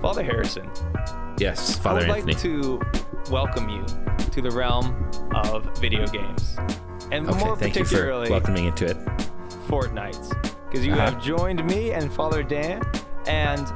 Father Harrison, Yes, Father I would Anthony. like to welcome you to the realm of video games, and okay, more thank you for particularly welcoming into it. Fortnite, because you Uh-huh. have joined me and Father Dan and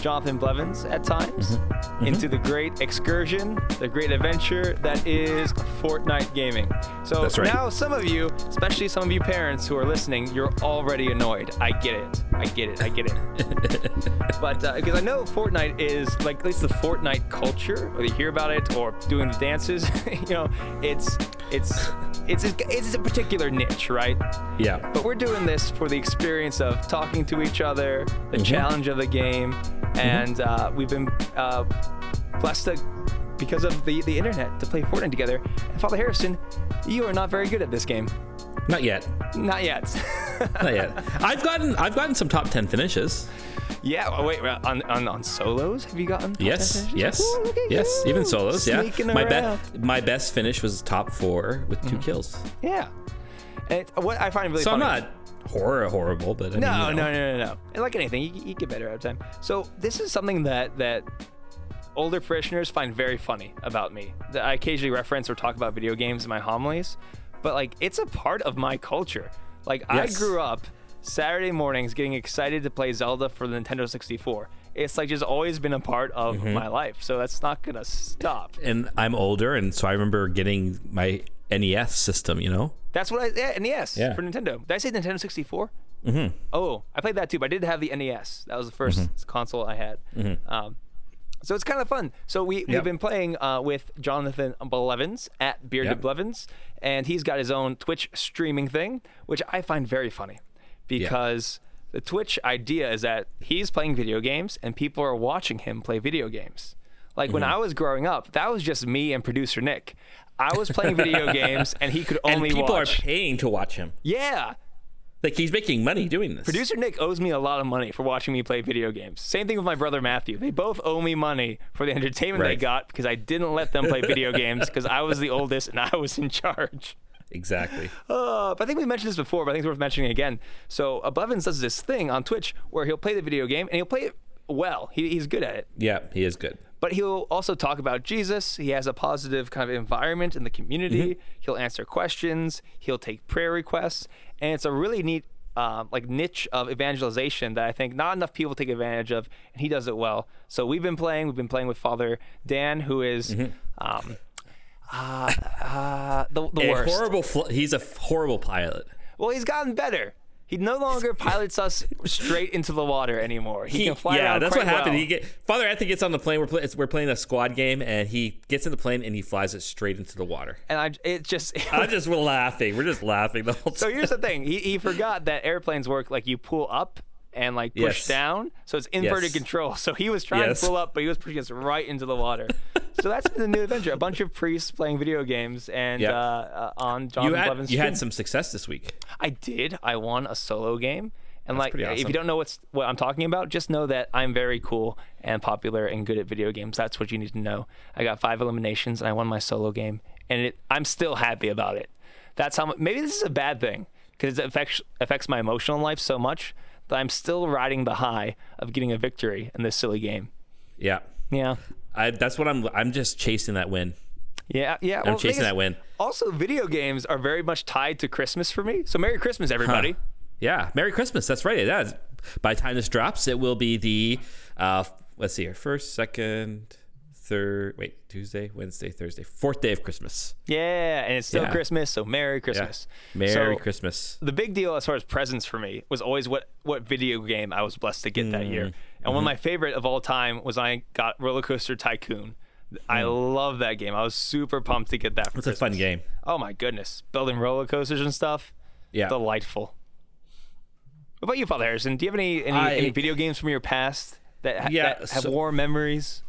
Jonathan Blevins at times Mm-hmm. into the great excursion, the great adventure that is Fortnite gaming. So right. now some of you, especially some of you parents who are listening, you're already annoyed. I get it. I get it. I get it. but because I know Fortnite is like at least the Fortnite culture, whether you hear about it or doing the dances, you know, it's it's it's it's a particular niche, right? Yeah. But we're doing this for the experience of talking to each other, the challenge of the game, and uh, we've been uh, blessed to, because of the, the internet to play Fortnite together. And Father Harrison, you are not very good at this game. Not yet. Not yet. Not yet. I've gotten I've gotten some top ten finishes. yeah. oh, Wait. On, on on solos, have you gotten? top Yes, 10 finishes? yes, Ooh, look at yes. you, Even solos. Sneaking yeah. My around. best my best finish was top four with Mm-hmm. two kills. Yeah. And what I find really So I'm funny. not horror horrible, but I mean, No, you know. no, no, no, no. And like anything, you, you get better out of time. So this is something that that older parishioners find very funny about me. That I occasionally reference or talk about video games in my homilies, but like it's a part of my culture. Like Yes. I grew up Saturday mornings getting excited to play Zelda for the Nintendo 64. It's like just always been a part of Mm-hmm. my life. So that's not gonna stop. And I'm older, and so I remember getting my NES system. You know. That's what I yeah, NES Yeah. for Nintendo. Did I say Nintendo 64? Mm-hmm. Oh, I played that too, but I did have the NES. That was the 1st Mm-hmm. console I had. Um, so it's kind of fun. So we, we've been playing uh, with Jonathan Blevins at Bearded Yep. Blevins, and he's got his own Twitch streaming thing, which I find very funny because the Twitch idea is that he's playing video games and people are watching him play video games. Like Mm-hmm. when I was growing up, that was just me and producer Nick. I was playing video games and he could And only people watch. are paying to watch him. Yeah. Like he's making money doing this. Producer Nick owes me a lot of money for watching me play video games. Same thing with my brother Matthew. They both owe me money for the entertainment they got because I didn't let them play video games because I was the oldest and I was in charge. Exactly. Uh, but I think we mentioned this before, but I think it's worth mentioning again. So Blevins does this thing on Twitch where he'll play the video game and he'll play it well. He, he's good at it. Yeah, he is good. But he'll also talk about Jesus. He has a positive kind of environment in the community. Mm-hmm. He'll answer questions. He'll take prayer requests, and it's a really neat um, like niche of evangelization that I think not enough people take advantage of, and he does it well. So we've been playing. We've been playing with Father Dan, who is, Mm-hmm. um, uh, uh, the, the A worst. horrible. Fl- he's a horrible pilot. Well, he's gotten better. He no longer pilots us straight into the water anymore. He, can fly yeah, that's what happened. well. He get Father Anthony gets on the plane. We're play, we're playing a squad game, and he gets in the plane and he flies it straight into the water. and I, it just I just we're laughing. We're just laughing the whole time. So here's the thing. He, he forgot that airplanes work like you pull up and like push Yes. down. So it's inverted Yes. control. So he was trying Yes. to pull up, but he was pushing us right into the water. so that's the new adventure. A bunch of priests playing video games and Yep. uh, uh, on John you had Levin's you stream. had some success this week. I did. I won a solo game. And like, pretty if you don't know what's what I'm talking about, just know that I'm very cool and popular and good at video games. That's what you need to know. I got five eliminations and I won my solo game, and it, I'm still happy about it. That's how. Maybe this is a bad thing because it affects affects my emotional life so much that I'm still riding the high of getting a victory in this silly game. Yeah, Yeah. I, that's what I'm. I'm just chasing that win. Yeah, yeah. I'm well, chasing that win. Also, video games are very much tied to Christmas for me. So, Merry Christmas, everybody. Yeah, Merry Christmas. That's right. Yeah. By the time this drops, it will be the uh, let's see here, first, second, third. Wait, Tuesday, Wednesday, Thursday, fourth day of Christmas. Yeah, and it's still Yeah. Christmas, so Merry Yeah. Christmas. Merry So, Christmas. the big deal as far as presents for me was always what what video game I was blessed to get that Mm-hmm. year. And one of my favorite of all time was I got Roller Coaster Tycoon. I love that game. I was super pumped to get that for Mm. It's a fun game. Oh my goodness, building roller coasters and stuff. Yeah. Delightful. What about you, Father Harrison? Do you have any any, I- any video games from your past that, ha- Yeah, that have so- warm memories?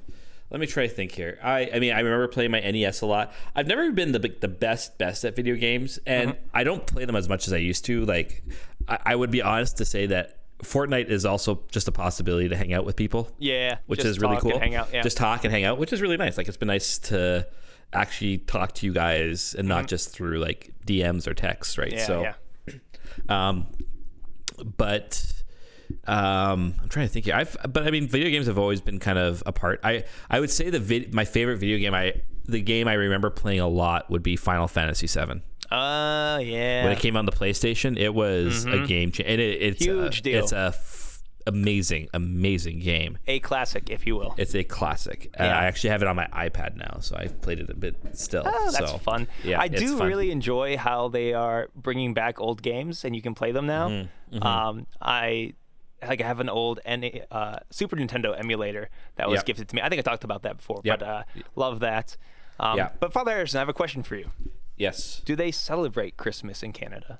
Let me try to think here. I, I mean, I remember playing my NES a lot. I've never been the the best best at video games, and Mm-hmm. I don't play them as much as I used to. Like, I, I would be honest to say that Fortnite is also just a possibility to hang out with people. Yeah, which is really cool. hang out, yeah. Just talk and hang out, which is really nice. Like, it's been nice to actually talk to you guys and not just through like DMs or texts, right? Mm-hmm. Yeah, so, yeah. um, but Um, I'm trying to think here. I've, but I mean, video games have always been kind of a part. I, I would say the vid, my favorite video game, I, the game I remember playing a lot would be Final Fantasy VII. Uh, yeah. When it came on the PlayStation, it was a game changer. And it, it's Huge a, deal. It's a f- amazing, amazing game. a classic, if you will. It's a classic. Uh, I actually have it on my iPad now, so I've played it a bit still. Oh, that's so, fun. Yeah, I do fun. really enjoy how they are bringing back old games and you can play them now. Mm-hmm, Um, I like I have an old N- uh, Super Nintendo emulator that was Yep. gifted to me. I think I talked about that before, Yep. but uh, love that. Um, Yeah. But Father Harrison, I have a question for you. Yes. Do they celebrate Christmas in Canada?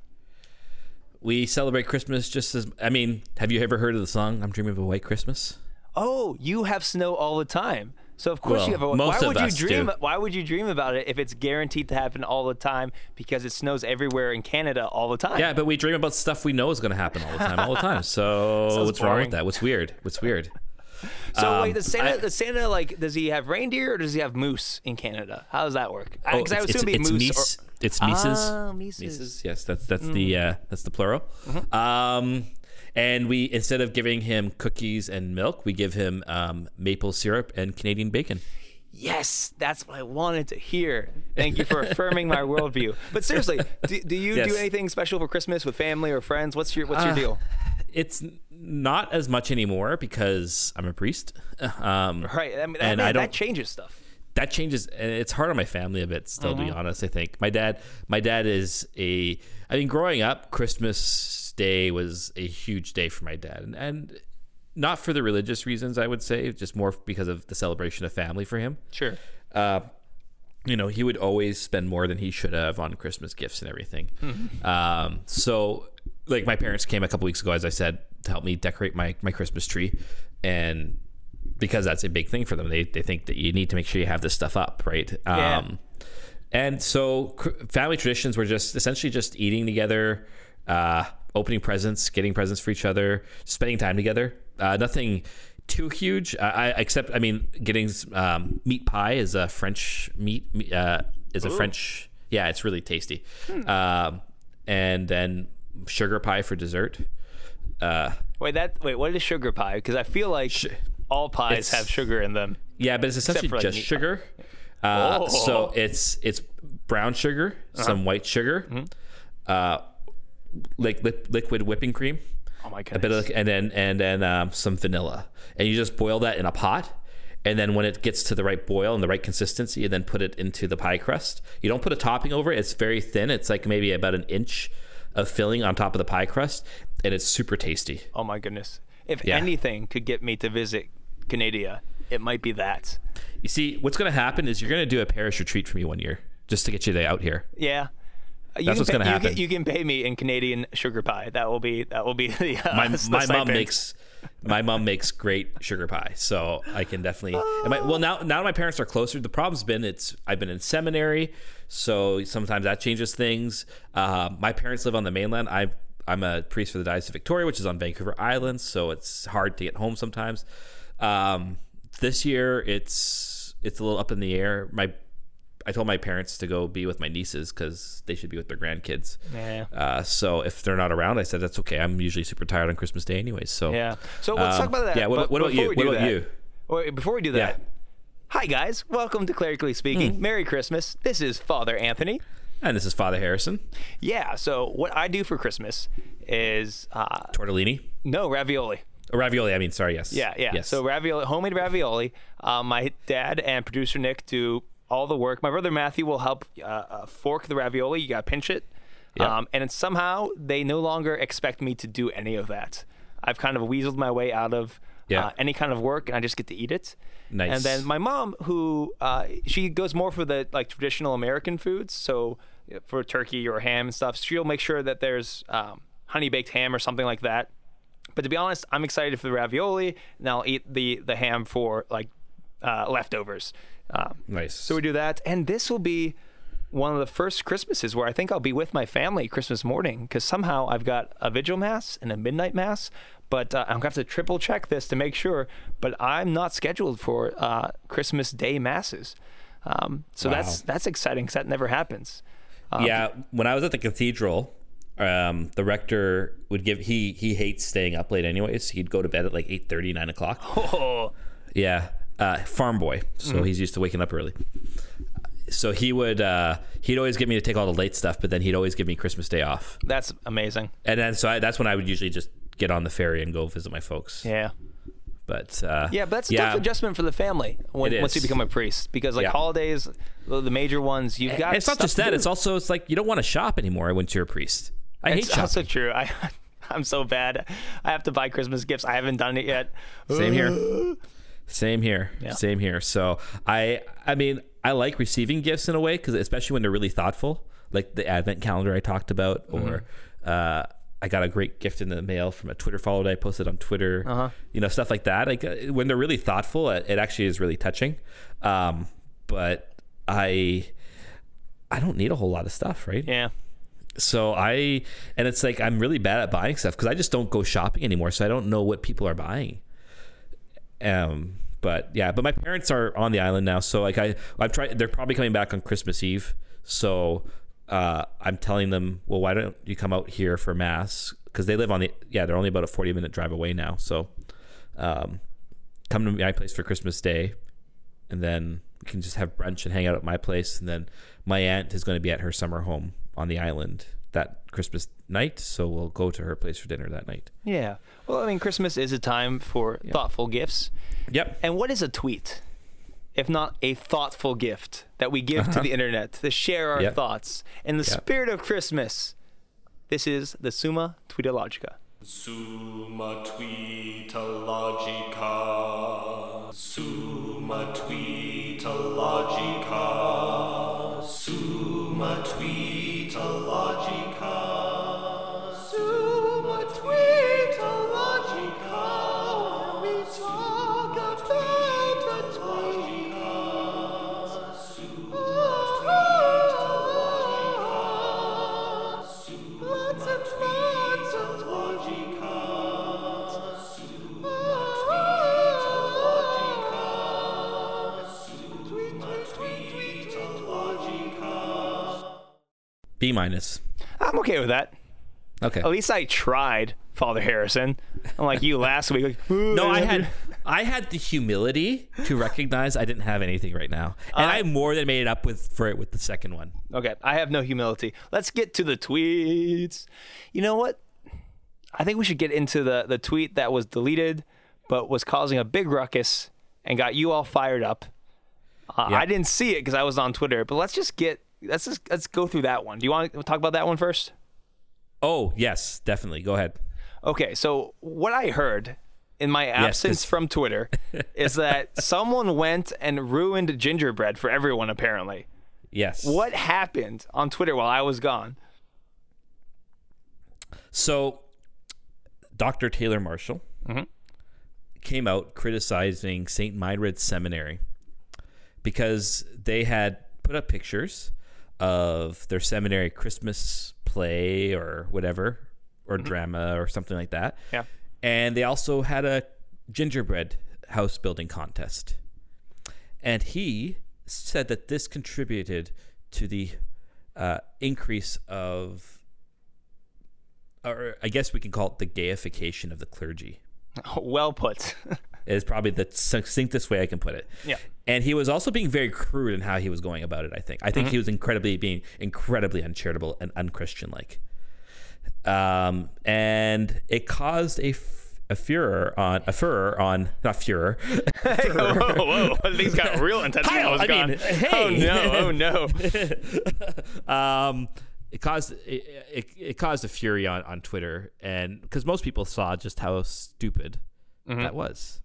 We celebrate Christmas just as. I mean, have you ever heard of the song "I'm Dreaming of a White Christmas"? Oh, you have snow all the time. So of course Well, you have a. why would you dream? do. Why would you dream about it if it's guaranteed to happen all the time because it snows everywhere in Canada all the time? Yeah, but we dream about stuff we know is going to happen all the time, all the time. So what's wrong with that? What's weird? What's weird? So Um, wait, does Santa, I- does Santa like does he have reindeer or does he have moose in Canada? How does that work? Oh, Because I would it's, assume it's, be it's moose. Mies. It's Mises. Ah, Mises. Mises. Yes, that's that's the Mm. uh, that's the plural. Mm-hmm. Um, and we instead of giving him cookies and milk, we give him um, maple syrup and Canadian bacon. Yes, that's what I wanted to hear. Thank you for affirming my worldview. But seriously, do, do you Yes. do anything special for Christmas with family or friends? What's your What's your Uh, deal? It's not as much anymore because I'm a priest. Um, Right, I mean, that, and I don't- changes stuff. that changes and it's hard on my family a bit still to Mm-hmm. be honest i think my dad my dad is a i mean growing up christmas day was a huge day for my dad and, and not for the religious reasons i would say just more because of the celebration of family for him Sure. uh, you know, he would always spend more than he should have on Christmas gifts and everything. Um, so, like, my parents came a couple weeks ago, as I said, to help me decorate my, my Christmas tree. And because that's a big thing for them, they, they think that you need to make sure you have this stuff up, right? Yeah. Um, and so, family traditions were just essentially just eating together, uh, opening presents, getting presents for each other, spending time together. Uh, nothing too huge. I, I except, I mean, getting um, meat pie is a French meat. me- Uh, is a French. Yeah, it's really tasty. Um, and then sugar pie for dessert. Uh, Wait, that wait. What is sugar pie? Because I feel like all pies have sugar in them. Yeah, but it's essentially for, like, just sugar. Uh, Oh. So it's it's brown sugar, Uh-huh. some white sugar, Mm-hmm. uh, like li- liquid whipping cream, Oh my a bit of, and then and then um, some vanilla, and you just boil that in a pot. And then when it gets to the right boil and the right consistency, you then put it into the pie crust. You don't put a topping over it; it's very thin. It's like maybe about an inch of filling on top of the pie crust, and it's super tasty. oh my goodness. If Yeah. anything could get me to visit Canada, it might be that. You see, what's going to happen is you're going to do a parish retreat for me one year, just to get you out here. Yeah. That's what's pay- gonna you happen. Can, you can pay me in Canadian sugar pie. That will be that will be the uh, my the my mom stipend. makes my mom makes great sugar pie, so I can definitely. my, well, now now my parents are closer. The problem's been it's I've been in seminary, so sometimes that changes things. Uh, my parents live on the mainland. I I'm a priest for the Diocese of Victoria, which is on Vancouver Island, so it's hard to get home sometimes. Um, this year it's it's a little up in the air. My I told my parents to go be with my nieces because they should be with their grandkids. Yeah. Uh, so if they're not around, I said that's okay. I'm usually super tired on Christmas Day, anyways. So Yeah. So let's Um, talk about that. yeah, what- what about you? What about that- you? Wait, before we do that, Yeah. Hi guys, welcome to Clerically Speaking. Merry Christmas. This is Father Anthony. and this is Father Harrison Yeah. So what I do for Christmas is uh, tortellini no ravioli. or ravioli. I mean, sorry, yes, Yeah, yeah. yes. So ravioli, homemade ravioli. Um, my dad and producer Nick do all the work. My brother Matthew will help uh, uh, fork the ravioli. You got to pinch it. Yeah. Um, and somehow they no longer expect me to do any of that. I've kind of weaseled my way out of Yeah. uh, any kind of work, and I just get to eat it. Nice. And then my mom, who uh, she goes more for the like traditional American foods, so for turkey or ham and stuff, she'll make sure that there's um, honey baked ham or something like that. But to be honest, I'm excited for the ravioli, and I'll eat the the ham for like uh, leftovers. Um, nice. so we do that, and this will be one of the first Christmases where I think I'll be with my family Christmas morning because somehow I've got a vigil mass and a midnight mass. But uh, I'm gonna have to triple check this to make sure. But I'm not scheduled for uh, Christmas Day masses, um, so Wow. that's that's exciting because that never happens. Um, yeah, when I was at the cathedral, um, the rector would give he he hates staying up late anyways. He'd go to bed at like 8 30, 9 o'clock. Oh, Yeah, uh, farm boy, so he's used to waking up early. So he would uh, he'd always get me to take all the late stuff, but then he'd always give me Christmas Day off, that's amazing. and then so I, that's when I would usually just get on the ferry and go visit my folks. Yeah. But uh, Yeah, but that's a yeah, tough adjustment for the family when, once you become a priest because like Yeah. holidays, the major ones, you've got. And it's not just that; it's also it's like you don't want to shop anymore once you're a priest. I hate It's shopping. also true. I I'm so bad. I have to buy Christmas gifts. I haven't done it yet. Same here. Same here. Yeah. Same here. So I I mean I like receiving gifts in a way because especially when they're really thoughtful, like the advent calendar I talked about, or uh, I got a great gift in the mail from a Twitter follower that I posted on Twitter. Uh-huh. You know stuff like that. Like uh, when they're really thoughtful, it, it actually is really touching. Um, but I I don't need a whole lot of stuff, right? Yeah. So I, and it's like I'm really bad at buying stuff because I just don't go shopping anymore. So I don't know what people are buying. Um, but yeah, but my parents are on the island now, so like I, I've tried. They're probably coming back on Christmas Eve. So uh, I'm telling them, well, why don't you come out here for mass? Because they live on the, yeah, they're only about a 40 minute drive away now. So um, come to my place for Christmas Day, and then we can just have brunch and hang out at my place. And then my aunt is going to be at her summer home on the island that Christmas night, so we'll go to her place for dinner that night. Yeah. Well, I mean, Christmas is a time for thoughtful gifts. Yep. And what is a tweet? If not a thoughtful gift that we give to the internet to share our. Yep. thoughts in the Yep. spirit of Christmas. This is the Summa Tweetologica. Summa Tweeta Logica. Summa Tweeta Logica. Summa Tweeta B minus. I'm okay with that. Okay. At least I tried, Father Harrison. I'm like you last week. Like, No, I had I had the humility to recognize I didn't have anything right now, and I more than made it up with for it with the second one. Okay, I have no humility. Let's get to the tweets. You know what? I think we should get into the the tweet that was deleted, but was causing a big ruckus and got you all fired up. Uh, Yeah. I didn't see it because I was on Twitter, but let's just get let's just let's go through that one. Do you want to talk about that one first? Oh yes, definitely. Go ahead. Okay, so what I heard in my absence 'cause- from Twitter is that someone went and ruined gingerbread for everyone. Apparently, Yes. what happened on Twitter while I was gone? So, Dr. Taylor Marshall mm-hmm. came out criticizing St. Mildred's Seminary because they had put up pictures of their seminary Christmas play or whatever, or drama or something like that. Yeah. And they also had a gingerbread house building contest. And he said that this contributed to the uh, increase of or I guess we can call it the gayification of the clergy. Well put. Is probably the succinctest way I can put it. Yeah. And he was also being very crude in how he was going about it. I think. I think he was incredibly being incredibly uncharitable and unchristian like. Um, and it caused a, f- a furor on a furor on not furor. whoa, whoa, things got real intense. when I, was I gone. mean, hey. Oh no, oh no. um, it caused it, it, it caused a fury on, on Twitter, and because most people saw just how stupid that was,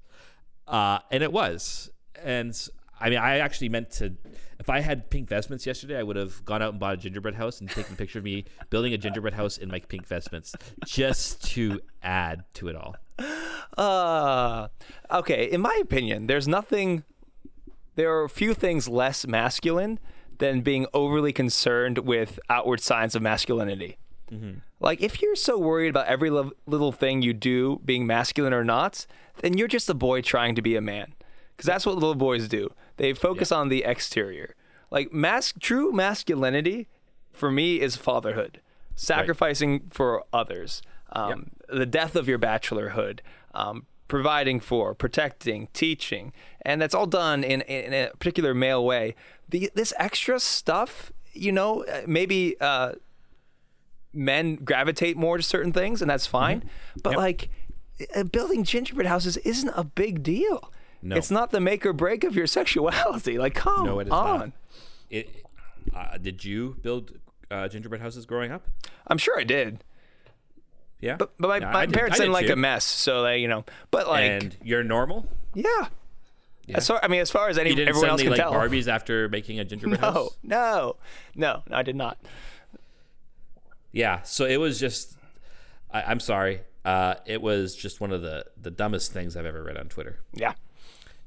uh, and it was, and I mean, I actually meant to. If I had pink vestments yesterday, I would have gone out and bought a gingerbread house and taken a picture of me building a gingerbread house in my pink vestments, just to add to it all. Uh, okay, in my opinion, there's nothing. There are a few things less masculine than being overly concerned with outward signs of masculinity. Like, if you're so worried about every li- little thing you do being masculine or not, then you're just a boy trying to be a man. Because that's what little boys do. They focus on the exterior. Like, mas- true masculinity for me is fatherhood. sacrificing for others, um, the death of your bachelorhood, um, providing for, protecting, teaching, and that's all done in, in a particular male way. The, this extra stuff, you know, uh, maybe uh, men gravitate more to certain things, and that's fine. Mm-hmm. But like, uh, building gingerbread houses isn't a big deal. No. It's not the make or break of your sexuality. Like, come No, it is on. not. It, uh, did you build uh, gingerbread houses growing up? I'm sure I did. Yeah, But, but my, Yeah, my did- parents did didn't like too. a mess, so they, you know. But like, and you're normal. yeah. As far, I mean, as far as any You didn't everyone else can like tell. Barbies after making a gingerbread no, house. no, no, no, I did not. Yeah, so it was just. I, I'm sorry. Uh, it was just one of the the dumbest things I've ever read on Twitter, Yeah.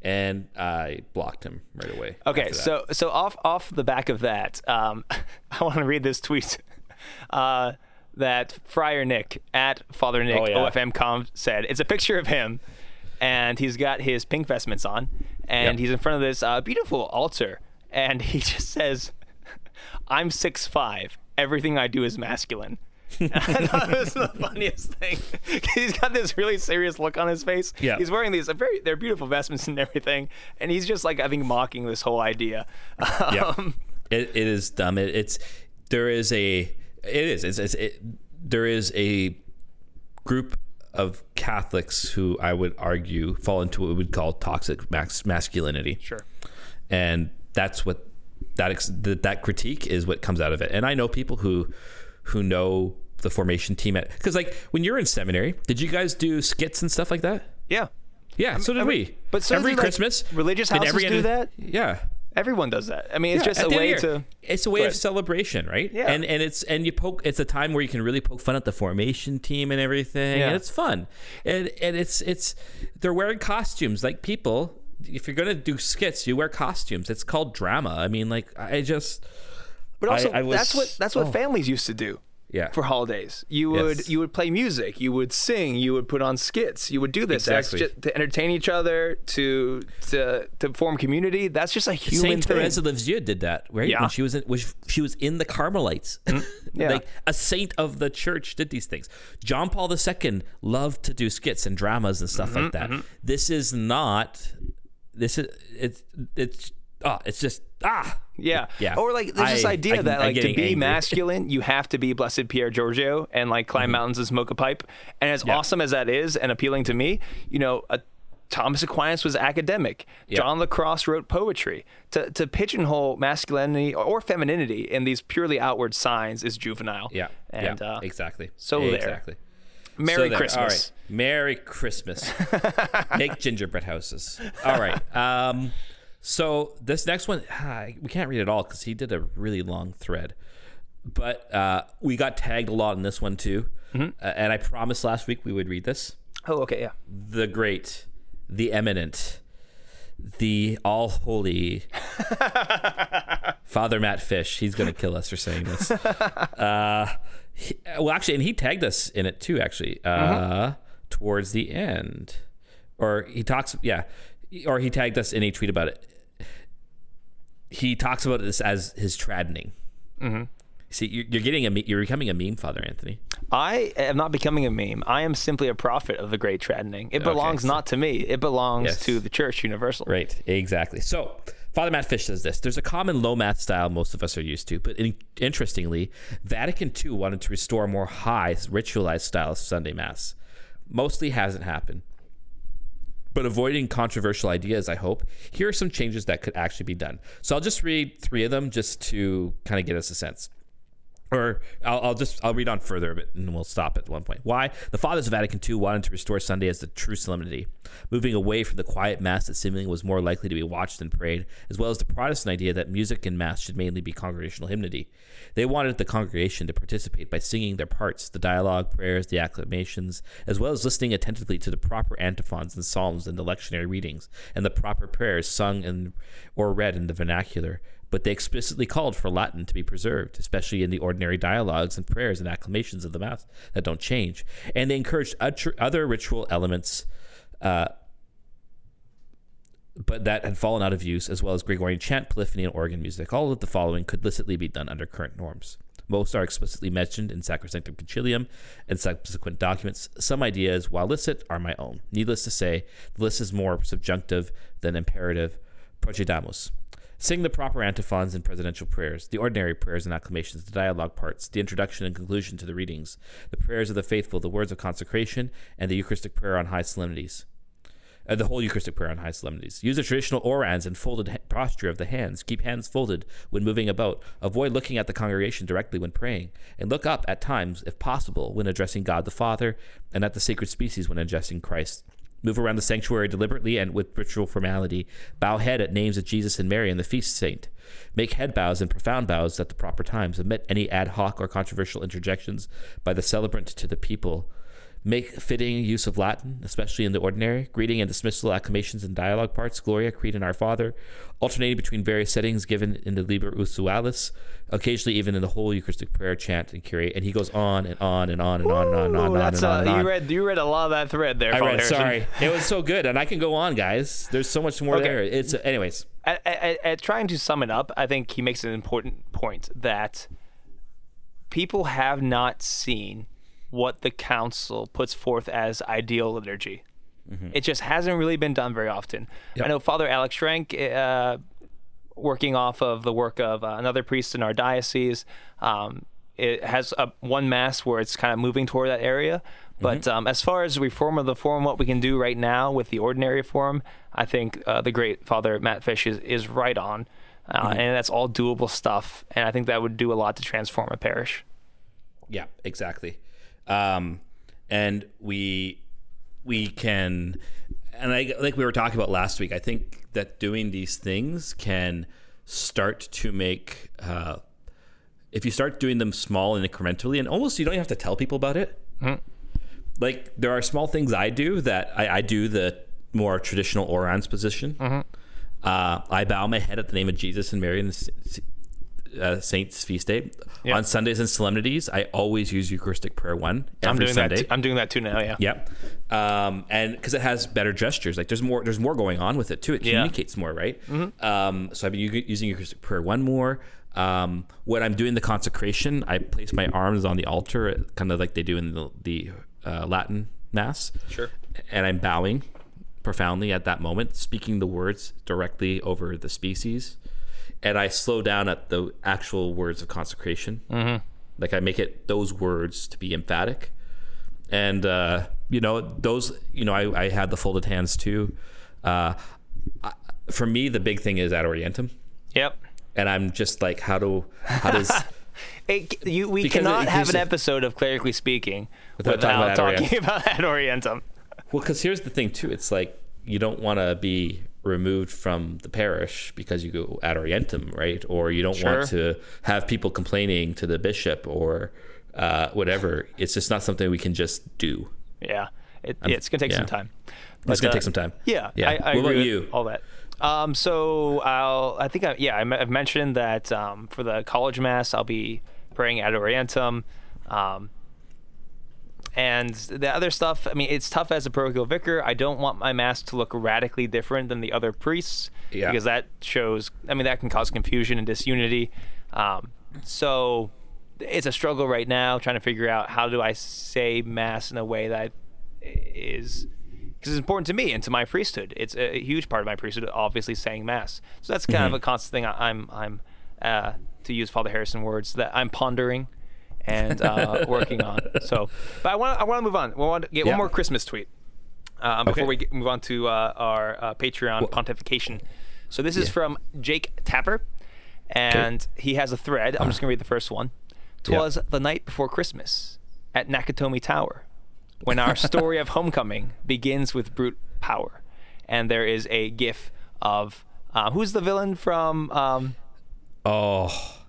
and I blocked him right away. Okay, so so off off the back of that, um, I want to read this tweet uh, that Friar Nick at Father Nick Oh, yeah. OFMcom said. It's a picture of him, and he's got his pink vestments on, and Yep. he's in front of this uh, beautiful altar, and he just says, "I'm six five. Everything I do is masculine." I thought it was the funniest thing. he's got this really serious look on his face. Yeah. He's wearing these very they're beautiful vestments and everything, and he's just like I think mocking this whole idea. yeah, Um, it, it is dumb. It, it's there is a it is it's, it's it, there is a group of Catholics who I would argue fall into what we would call toxic max masculinity. Sure. and that's what that ex- that that critique is what comes out of it. And I know people who who know the formation team at because like when you're in seminary, did you guys do skits and stuff like that? Yeah. Yeah, so did every- we. but so every like, Christmas, religious houses do that? Yeah, Everyone does that. I mean, it's Yeah, just a way year. to. It's a way of celebration, right? Yeah. And and it's and you poke. It's a time where you can really poke fun at the formation team and everything, Yeah. and it's fun. And and it's it's they're wearing costumes like people. If you're gonna do skits, you wear costumes. It's called drama. I mean, like I just. But also, I was- that's what that's what oh. families used to do. Yeah. For holidays, you would Yes. you would play music, you would sing, you would put on skits, you would do this Exactly. ju- to entertain each other, to to to form community. That's just a human thing. Saint thing. Teresa of Lisieux did that, right? Yeah. When she was in, was she was in the Carmelites, Yeah. like a saint of the church did these things. John Paul II loved to do skits and dramas and stuff like Mm-hmm, that. This is not. This is it's it's ah it's just ah Yeah. Yeah. Or like there's this I- idea I'm- that like to be angry. masculine, you have to be blessed Pier Giorgio and like climb mountains and smoke a pipe. And as awesome as that is and appealing to me, you know, a Thomas Aquinas was academic. Yeah. John Lacrosse wrote poetry. To, to pigeonhole masculinity or femininity in these purely outward signs is juvenile. yeah And yeah uh, exactly so there. exactly. Merry So. Christmas. All right. Merry Christmas. Make gingerbread houses. All right. Um, so this next one, ah, we can't read it all because he did a really long thread. But uh, we got tagged a lot in this one too. Mm-hmm. Uh, and I promised last week we would read this. Oh, okay, yeah. The great, the eminent, the all holy Father Matt Fish. He's going to kill us for saying this. Uh, he- well, actually, and he tagged us in it too, actually, uh, towards the end. Or he talks, yeah, or he tagged us in a tweet about it. He talks about this as his traddening. See, you're, you're getting a, me- you're becoming a meme, Father Anthony. I am not becoming a meme. I am simply a prophet of the great traddening. It belongs so- not to me. It belongs Yes. to the church universal. Right, exactly. So, Father Matt Fish says this There's a common low mass style most of us are used to, but in, interestingly, Vatican II wanted to restore a more high, ritualized style of Sunday Mass. Mostly hasn't happened. But avoiding controversial ideas, I hope, here are some changes that could actually be done. So, I'll just read three of them just to kind of get us a sense or I'll, I'll just I'll read on further a bit and we'll stop at one point. Why the fathers of Vatican II wanted to restore Sunday as the true solemnity, moving away from the quiet mass that seemingly was more likely to be watched than prayed, as well as the Protestant idea that music in mass should mainly be congregational hymnody. They wanted the congregation to participate by singing their parts, the dialogue, prayers, the acclamations, as well as listening attentively to the proper antiphons and psalms and the lectionary readings, and the proper prayers sung and or read in the vernacular but they explicitly called for Latin to be preserved, especially in the ordinary dialogues and prayers and acclamations of the Mass that don't change. And they encouraged other ritual elements, uh, but that had fallen out of use, as well as Gregorian chant, polyphony, and organ music. All of the following could licitly be done under current norms. Most are explicitly mentioned in Sacrosanctum Concilium and subsequent documents. Some ideas, while licit, are my own. Needless to say, the list is more subjunctive than imperative. Procedamus. Sing the proper antiphons and presidential prayers, the ordinary prayers and acclamations, the dialogue parts, the introduction and conclusion to the readings, the prayers of the faithful, the words of consecration, and the Eucharistic prayer on high solemnities. Uh, the whole Eucharistic prayer on high solemnities. Use the traditional orans and folded ha- posture of the hands. Keep hands folded when moving about. Avoid looking at the congregation directly when praying. And look up at times, if possible, when addressing God the Father, and at the sacred species when addressing Christ. Move around the sanctuary deliberately and with ritual formality. Bow head at names of Jesus and Mary and the feast saint. Make head bows and profound bows at the proper times. Omit any ad hoc or controversial interjections by the celebrant to the people. Make fitting use of Latin, especially in the ordinary. Greeting and dismissal acclamations and dialogue parts. Gloria, Creed, and Our Father. Alternating between various settings given in the Liber Usualis. Occasionally, even in the whole Eucharistic prayer chant and curate. And he goes on and on and on and on and on and on and on that's and on. uh, and on. you read you read a lot of that thread there. I Father read. Harrison. Sorry, it was so good, and I can go on, guys. There's so much more Okay. there. It's anyways. At, at, at trying to sum it up, I think he makes an important point that people have not seen what the council puts forth as ideal liturgy. It just hasn't really been done very often. Yep. I know Father Alex Schrank, uh, working off of the work of uh, another priest in our diocese, um, it has a, one mass where it's kind of moving toward that area. But um, as far as reform of the form, what we can do right now with the ordinary form, I think uh, the great Father Matt Fish is, is right on. Uh, And that's all doable stuff. And I think that would do a lot to transform a parish. Yeah, exactly. Um, and we we can, and I, like we were talking about last week, I think that doing these things can start to make. Uh, if you start doing them small and incrementally, and almost you don't even have to tell people about it. Like there are small things I do that I, I do the more traditional orans position. Uh, I bow my head at the name of Jesus and Mary and the uh, Saints feast day. Yeah. On Sundays and solemnities, I always use Eucharistic prayer one every I'm doing Sunday. that. T- I'm doing that too now. Yeah. Yep. Um, and because it has better gestures, like there's more, there's more going on with it too. It Yeah. communicates more, right? Um, so I've been using Eucharistic prayer one more. Um, when I'm doing the consecration, I place my arms on the altar, kind of like they do in the, the uh, Latin mass. Sure. And I'm bowing profoundly at that moment, speaking the words directly over the species. And I slow down at the actual words of consecration. Mm-hmm. Like I make it those words to be emphatic and uh, you know those you know I, I had the folded hands too uh, I- for me the big thing is ad orientem Yep. and i'm just like how do how does It, you, we Because cannot have an episode of clerically speaking Without without, talking about Ad talking about ad orientem. well because here's the thing too it's like you don't want to be removed from the parish because you go ad orientem right or you don't want to have people complaining to the bishop or uh, whatever it's just not something we can just do Yeah, it, it's gonna take yeah. some time. it's gonna uh, take some time Yeah, Yeah. I, I What about you? All that. Um, so I'll, I think I, yeah, I've mentioned that um, for the college mass, I'll be praying ad orientem. Um, and the other stuff, I mean, it's tough as a parochial vicar. I don't want my mass to look radically different than the other priests Yeah. because that shows, I mean, that can cause confusion and disunity. Um, so it's a struggle right now trying to figure out how do I say mass in a way that is because it's important to me and to my priesthood. It's a huge part of my priesthood, obviously saying mass. So that's kind of a constant thing I, I'm I'm uh, to use Father Harrison words that I'm pondering and uh, working on. So, but I want I want to move on. We want to get Yeah. one more Christmas tweet um, before Okay. we get, move on to uh, our uh, Patreon pontification. So this is from Jake Tapper, and he has a thread. I'm just gonna read the first one. Yeah. Twas the night before Christmas at Nakatomi Tower, when our story of homecoming begins with brute power, and there is a GIF of uh, who's the villain from? Um, oh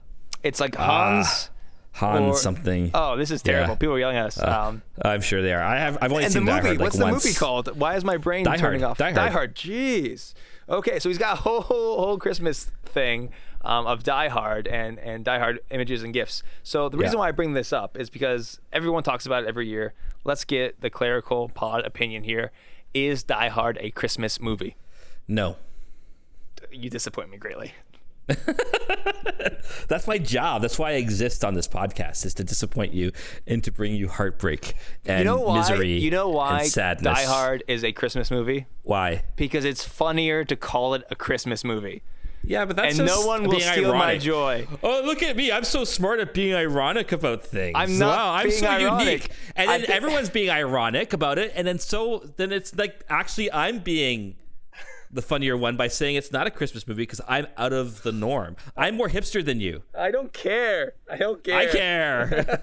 it's like Hans. Han or- something Oh, this is terrible. Yeah. Uh, People are yelling at us. um, i'm sure they are i have i've only and the seen Die movie, Hard, like, what's the movie called? Why is my brain Die turning Hard. off? Die Hard. Die Hard. Jeez. Okay, so he's got a whole whole, whole Christmas thing um, of Die Hard and and Die Hard images and gifs. So the reason Yeah. why I bring this up is because everyone talks about it every year. Let's get the clerical pod opinion here. Is Die Hard a Christmas movie? no You disappoint me greatly. That's my job. That's why I exist on this podcast is to disappoint you and to bring you heartbreak and You know why? misery. you know why and sadness. Die Hard is a Christmas movie? Why? Because it's funnier to call it a Christmas movie, Yeah, but that's and no one will steal my joy. Oh, look at me! I'm so smart at being ironic about things. I'm not Wow, I'm so ironic. unique. And I then thi- everyone's being ironic about it, and then so then it's like actually I'm being the funnier one by saying it's not a Christmas movie because I'm out of the norm. I'm more hipster than you. I don't care. I don't care. I care.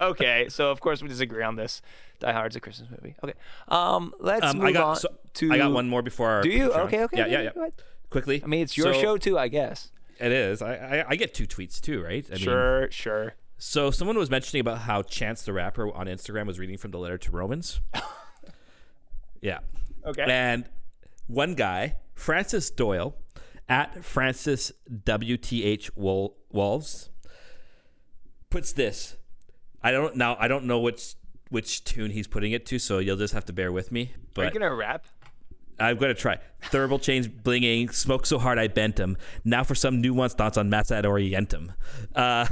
okay, so of course we disagree on this. Die Hard's a Christmas movie. Okay, um, let's um, move I got on so, to. I got one more before. Our Do you? Okay, okay. Yeah, yeah, yeah. Quickly. I mean, it's your So- show too, I guess. It is. I, I I get two tweets too, right? I mean, Sure, sure. So someone was mentioning about how Chance the Rapper on Instagram was reading from the letter to Romans. yeah. Okay. And one guy, Francis Doyle, at Francis WTH Wol- Wolves, puts this. I don't now. I don't know which which tune he's putting it to, so you'll just have to bear with me. Are you But gonna rap? I'm gonna try. Thermal chains blinging, smoke so hard I bent bent 'em. Now for some nuanced thoughts on Mass ad orientem. Uh,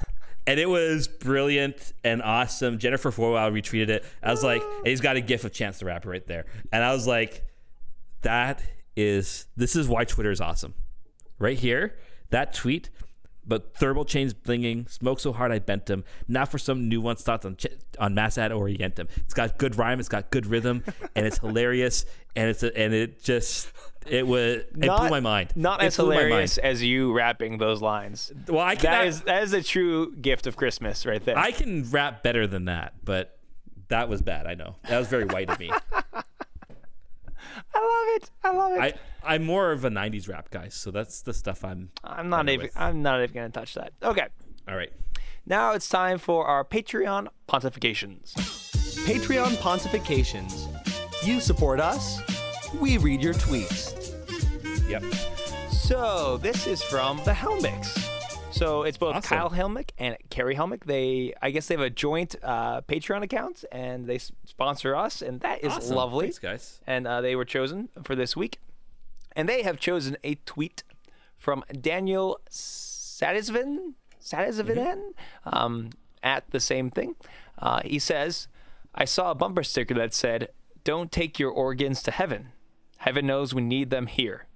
and it was brilliant and awesome. Jennifer Forwell retweeted it. I was like, he's got a gif of Chance the Rapper right there. And I was like, that is this is why Twitter is awesome. Right here, that tweet. But thermal chains blinging, smoke so hard I bent 'em. Now for some nuanced thoughts on ch- on Mass ad orientem. It's got good rhyme, it's got good rhythm, and it's hilarious, and it's a, and it just it was it blew my mind. Not It as blew my mind. hilarious as you rapping those lines. Well, I That can is that is a true gift of Christmas right there. I can rap better than that, but that was bad. I know that was very white of me. I love it. I love it. I I'm more of a '90s rap guy, so that's the stuff I'm. I'm not even. with. I'm not even gonna touch that. Okay. All right. Now it's time for our Patreon pontifications. Patreon pontifications. You support us, we read your tweets. Yep. So this is from the Helmicks. So it's both Awesome. Kyle Helmick and Carrie Helmick. They, I guess, they have a joint uh, Patreon account, and they sponsor us, and that is Awesome. lovely. Thanks, guys. And uh, they were chosen for this week, and they have chosen a tweet from Daniel Sadisvin, Sadisvinen, um, at the same thing. Uh, he says, "I saw a bumper sticker that said." Don't take your organs to heaven. Heaven knows we need them here.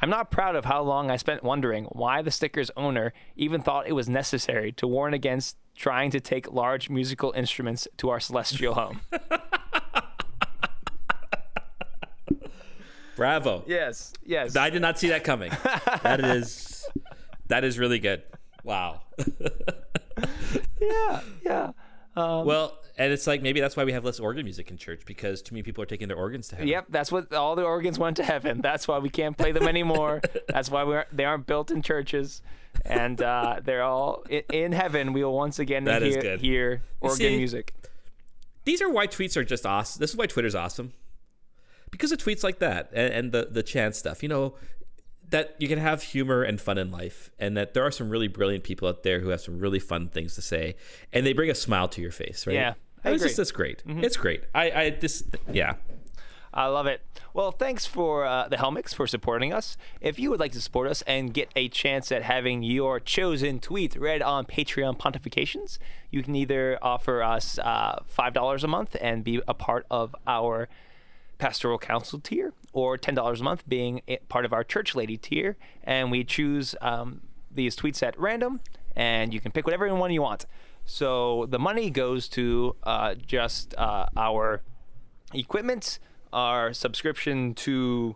I'm not proud of how long I spent wondering why the sticker's owner even thought it was necessary to warn against trying to take large musical instruments to our celestial home. Bravo. yes, yes. I did not see that coming. that is that is really good. Wow. yeah, yeah. Well, and it's like maybe that's why we have less organ music in church because too many people are taking their organs to heaven. Yep, that's what all the organs went to heaven. That's why we can't play them anymore. that's why we aren't, they aren't built in churches, and uh, they're all in, in heaven. We will once again That hear, hear organ see, music. These are why tweets are just awesome. This is why Twitter's awesome. Because of tweets like that and, and the the chance stuff. You know, that you can have humor and fun in life and that there are some really brilliant people out there who have some really fun things to say and they bring a smile to your face, right? Yeah, I it's agree. just that's great. It's great. I I this yeah. I love it. Well, thanks for uh, the Helmicks for supporting us. If you would like to support us and get a chance at having your chosen tweet read on Patreon Pontifications, you can either offer us uh, $5 a month and be a part of our pastoral council tier, or $10 a month being part of our church lady tier. And we choose um, these tweets at random, and you can pick whatever one you want. So the money goes to uh, just uh, our equipment, our subscription to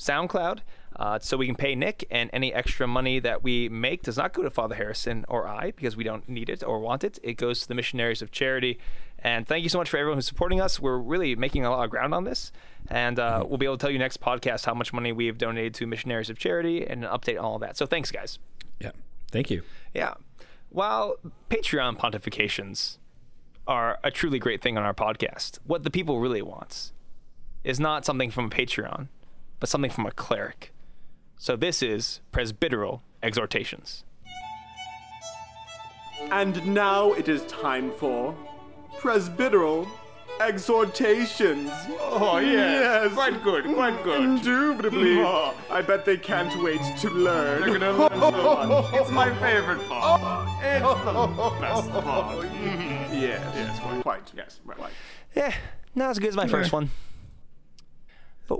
SoundCloud, uh, so we can pay Nick, and any extra money that we make does not go to Father Harrison or I because we don't need it or want it. It goes to the missionaries of charity. And thank you so much for everyone who's supporting us. We're really making a lot of ground on this, and uh, we'll be able to tell you next podcast how much money we've donated to missionaries of charity and an update on all that. So thanks, guys. Yeah. Thank you. Yeah. While Patreon pontifications are a truly great thing on our podcast, what the people really want is not something from a Patreon, but something from a cleric. So this is presbyteral exhortations. And now it is time for presbyteral exhortations. Oh, yes. Quite good, quite good. Indubitably. Oh. I bet they can't wait to learn. They're gonna learn so much. It's my favorite part. Oh, it's oh, the oh, best part. Yes. Yes, quite. Quite. Yes. Quite. Yeah, not as good as my first one.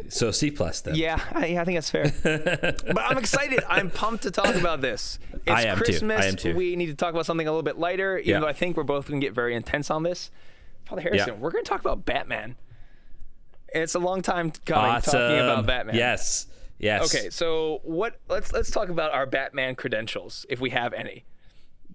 So C plus then. Yeah, I, yeah, I think that's fair. but I'm excited. I'm pumped to talk about this. It's I am too. I Christmas. am too. We need to talk about something a little bit lighter, even Yeah. though I think we're both going to get very intense on this. Father Harrison, Yeah. we're going to talk about Batman. It's a long time coming ah, talking about um, Batman. Yes. Yes. Okay, so what? Let's let's talk about our Batman credentials, if we have any.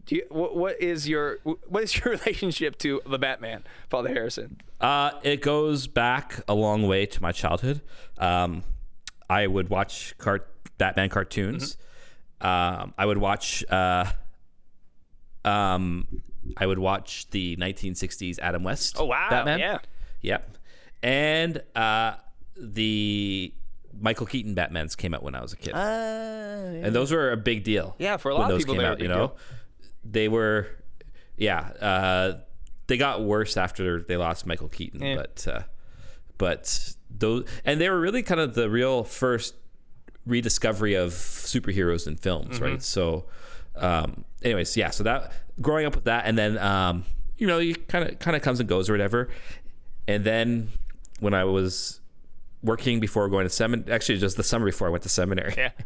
Do you, what, what is your what is your relationship to the Batman, Father Harrison? Uh, it goes back a long way to my childhood. Um, I would watch cart- Batman cartoons. Mm-hmm. Um, I would watch. Uh, um, I would watch the 1960s Adam West. Oh wow! Batman. Yeah. Yep. And uh, the Michael Keaton Batmans came out when I was a kid, and those were a big deal. Yeah, for a lot of those people, came out, you know, deal. They were, yeah. Uh, they got worse after they lost Michael Keaton, Yeah. but uh, but those and they were really kind of the real first rediscovery of superheroes in films, Mm-hmm. right? So, um, anyways, yeah. So that growing up with that, and then um, you know, you kind of kind of comes and goes or whatever. And then when I was working before going to seminary, actually just the summer before I went to seminary, Yeah.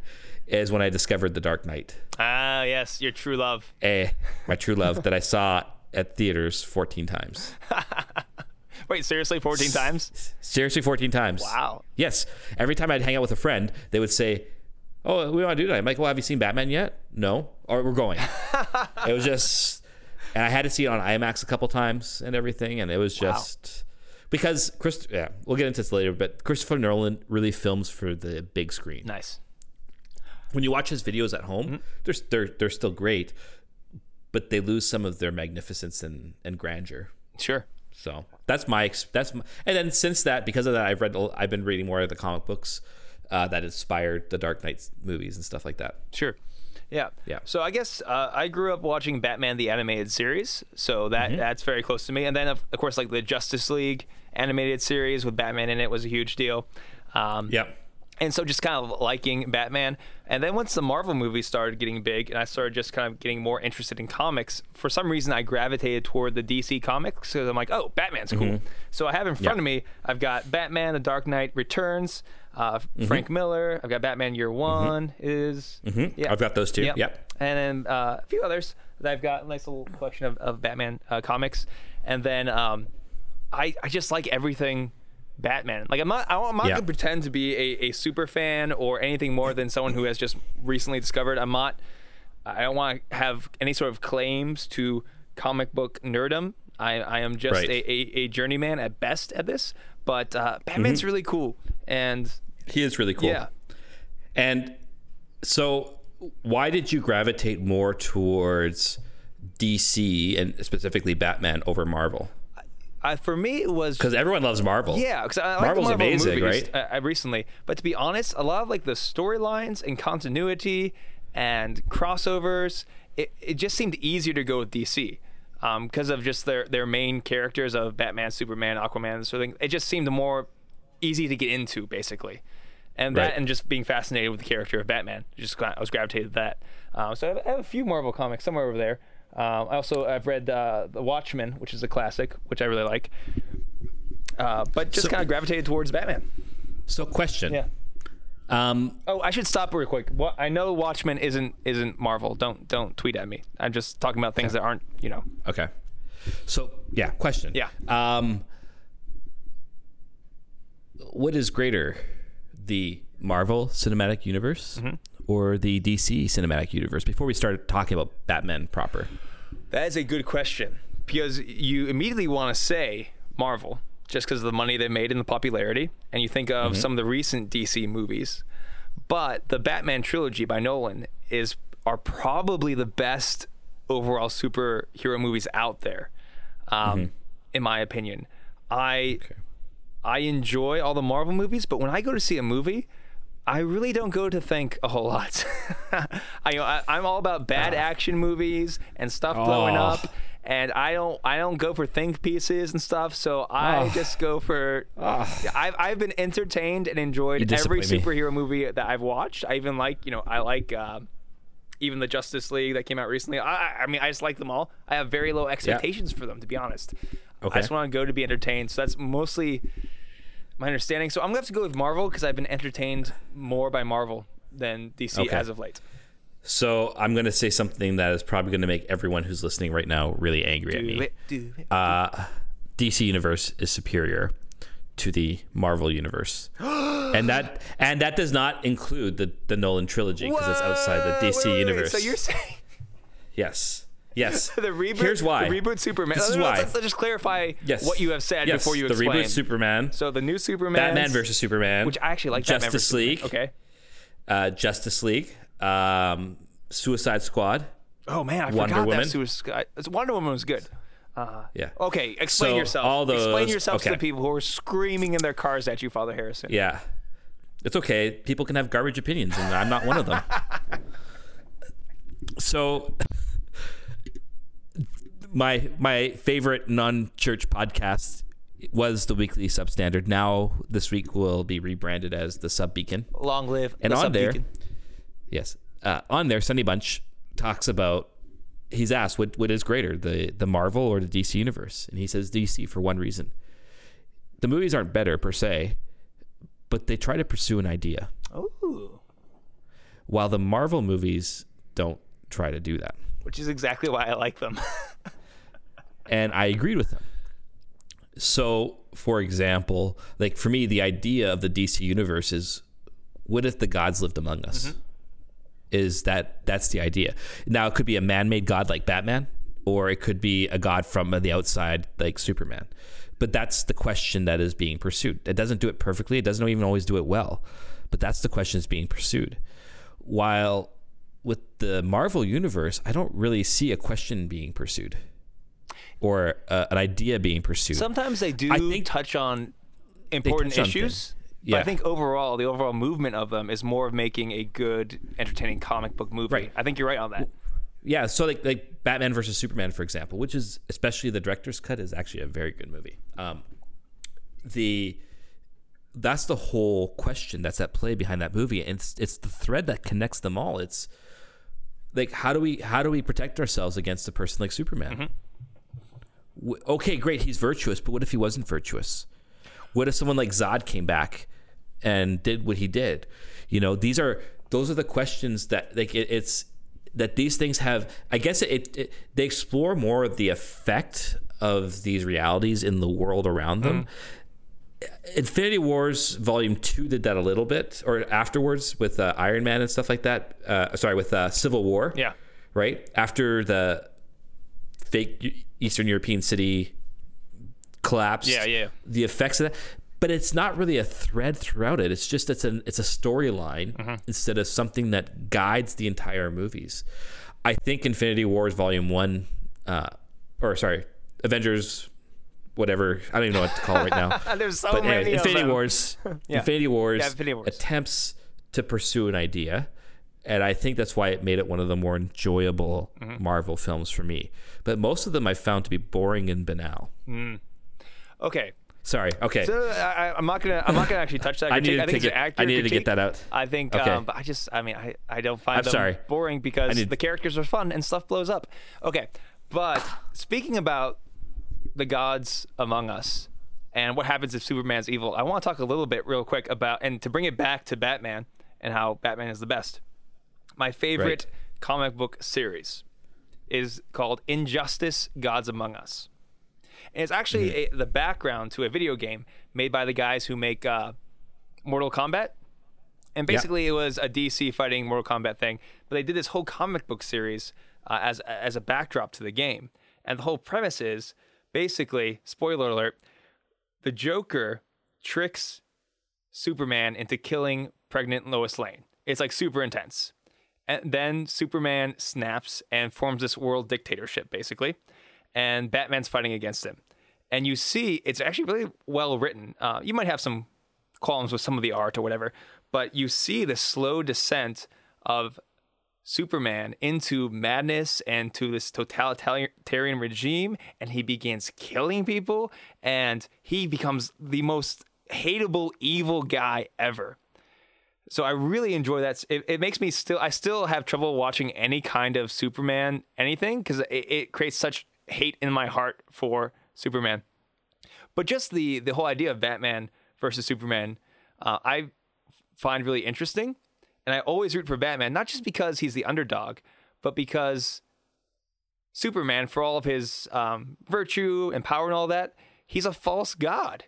is when I discovered The Dark Knight, Ah, yes, your true love. eh, my true love that I saw at theaters 14 times. Wait, seriously, 14 times? Seriously, 14 times. Wow. Yes. Every time I'd hang out with a friend, they would say, Oh, we want to do tonight? I'm like, Well, have you seen Batman yet? No. Or we're going. it was just, and I had to see it on IMAX a couple times and everything. And it was just because Chris, yeah, we'll get into this later, but Christopher Nolan really films for the big screen. Nice. When you watch his videos at home, Mm-hmm. they're, they're, they're still great, but they lose some of their magnificence and, and grandeur. Sure. So that's my that's my, and then since that because of that I've read I've been reading more of the comic books uh, that inspired the Dark Knight movies and stuff like that. Sure. Yeah. Yeah. So I guess uh, I grew up watching Batman the animated series, so that that's very close to me. And then of, of course like the Justice League animated series with Batman in it was a huge deal. Um, Yep. And so just kind of liking Batman. And then once the Marvel movies started getting big, and I started just kind of getting more interested in comics, for some reason I gravitated toward the DC comics because I'm like, oh, Batman's cool. So I have in front of me, I've got Batman: The Dark Knight Returns, uh, Frank Miller. I've got Batman Year One is yeah. I've got those two. Yep. Yep. And then uh, a few others that I've got a nice little collection of, of Batman uh, comics. And then um, I, I just like everything Batman. Like I'm not I'm not Yeah. gonna pretend to be a, a super fan or anything more than someone who has just recently discovered. I'm not I don't want to have any sort of claims to comic book nerdom. I, I am just Right. a, a, a journeyman at best at this. But uh, Mm-hmm. Batman's really cool. And He is really cool. yeah. And so why did you gravitate more towards DC and specifically Batman over Marvel? I, for me, it was Because everyone loves Marvel. Yeah, because I like Marvel's Marvel amazing, movies, right? uh, uh, recently, but to be honest, a lot of like the storylines and continuity and crossovers, it, it just seemed easier to go with DC because of just their their main characters of Batman, Superman, Aquaman, and sort of thing. It just seemed more easy to get into, basically. And that, Right. and just being fascinated with the character of Batman, just I was gravitated to that. Um, so I have, I have a few Marvel comics somewhere over there. Um, I also I've read uh, The Watchmen, which is a classic, which I really like. Uh, but just So- kind of gravitated towards Batman. So question. Yeah. Um, Oh, I should stop real quick. What I know Watchmen isn't isn't Marvel. Don't don't tweet at me. I'm just talking about things that aren't you know. Okay. So yeah, question. Yeah. Um, what is greater, the Marvel Cinematic Universe Mm-hmm. Or the DC Cinematic Universe? Before we start talking about Batman proper. That is a good question because you immediately want to say Marvel just because of the money they made and the popularity, and you think of some of the recent DC movies. But the Batman trilogy by Nolan is are probably the best overall superhero movies out there, um, in my opinion. I I enjoy all the Marvel movies, but when I go to see a movie, I really don't go to think a whole lot. I, I I'm all about bad ah. action movies and stuff blowing Oh. up and I don't I don't go for think pieces and stuff. So I ah. just go for. Ah. I've I've been entertained and enjoyed every disappoint me. superhero movie that I've watched. I even like you know I like. Uh, even the Justice League that came out recently. I, I- mean, I just like them all. I have very low expectations for them, to be honest. Okay. I just want to go to be entertained. So that's mostly my understanding. So I'm gonna have to go with Marvel because I've been entertained more by Marvel than DC Okay. as of late. So I'm going to say something that is probably going to make everyone who's listening right now really angry at Do me. it, do it. Uh, DC Universe is superior to the Marvel Universe, and that and that does not include the the Nolan trilogy because it's outside the DC wait, wait, wait. universe. So you're saying yes, yes. the reboot? Here's why. The reboot Superman. This is no, no, why. Let's, let's just clarify Yes. what you have said yes, before you the explain. reboot Superman, so the new Superman. Batman versus Superman, Which I actually like. Justice Superman. League, Okay. uh, Justice League, um, Suicide Squad. Oh man, I Wonder forgot Woman. that Suicide. Wonder Woman was good. Yeah. Okay, explain So, yourself. all explain those- yourself to the people who are screaming in their cars at you, Father Harrison. Yeah. It's okay. People can have garbage opinions, and I'm not one of them. so, my my favorite non-church podcast was the weekly substandard. Now, this week will be rebranded as the Sub Beacon. Long live And the on there, yes, uh, on there, Sonny Bunch talks about. He's asked what what is greater, the the Marvel or the DC universe, and he says DC for one reason. The movies aren't better per se, but they try to pursue an idea, Ooh, while the Marvel movies don't try to do that. which is exactly why I like them. and I agreed with him. So, for example, like for me, the idea of the DC universe is, what if the gods lived among us? Mm-hmm. Is that that's the idea? Now, it could be a man-made god like Batman, or it could be a god from the outside like Superman. But that's the question that is being pursued. It doesn't do it perfectly. It doesn't even always do it well. But that's the question that's being pursued. While with the Marvel universe, I don't really see a question being pursued or uh, an idea being pursued. Sometimes they do I think- touch on important touch on issues. things. But I think overall, the overall movement of them is more of making a good, entertaining comic book movie. Right. I think you're right on that. yeah, so like like Batman versus Superman, for example, which is especially the director's cut, is actually a very good movie. Um, the that's the whole question that's at play behind that movie, and it's it's the thread that connects them all. It's like how do we how do we protect ourselves against a person like Superman? W- Okay, great, he's virtuous, but what if he wasn't virtuous? What if someone like Zod came back and did what he did? You know, these are those are the questions that like it, it's that these things have. I guess it, it they explore more of the effect of these realities in the world around them. Infinity Wars Volume Two did that a little bit, or afterwards with uh, Iron Man and stuff like that. Uh, sorry, with uh, Civil War. Yeah. Right after the fake Eastern European city collapsed. Yeah, yeah. The effects of that, but it's not really a thread throughout it. It's just it's an it's a storyline Mm-hmm. instead of something that guides the entire movies. I think Infinity Wars Volume One, uh, or sorry, Avengers, whatever I don't even know what to call it right now. There's so but many anyway, Infinity. Wars, Yeah. Infinity Wars, Yeah, Infinity Wars. attempts to pursue an idea, and I think that's why it made it one of the more enjoyable Mm-hmm. Marvel films for me. But most of them I found to be boring and banal. Okay. Sorry. Okay. So I, I'm not gonna. I'm not gonna actually touch that. I needed I to think an it- I needed to get that out. I think. Okay. Um, but I just. I mean, I. I don't find I'm them sorry. boring because need- the characters are fun and stuff blows up. Okay. But speaking about the gods among us and what happens if Superman's evil, I want to talk a little bit real quick about and to bring it back to Batman and how Batman is the best. My favorite Right. comic book series is called Injustice: Gods Among Us. And it's actually Mm-hmm. a, the background to a video game made by the guys who make uh, Mortal Kombat. And basically, it was a DC fighting Mortal Kombat thing, but they did this whole comic book series uh, as as a backdrop to the game. And the whole premise is basically, spoiler alert, the Joker tricks Superman into killing pregnant Lois Lane. It's like super intense. And then Superman snaps and forms this world dictatorship, basically. And Batman's fighting against him. And you see, it's actually really well written. Uh, you might have some qualms with some of the art or whatever, but you see the slow descent of Superman into madness and to this totalitarian regime, and he begins killing people, and he becomes the most hateable, evil guy ever. So I really enjoy that. It, it makes me still, I still have trouble watching any kind of Superman anything because it, it creates such hate in my heart for Superman. But just the the whole idea of Batman versus Superman, uh, I find really interesting, and I always root for Batman, not just because he's the underdog, but because Superman, for all of his um, virtue and power and all that, he's a false god.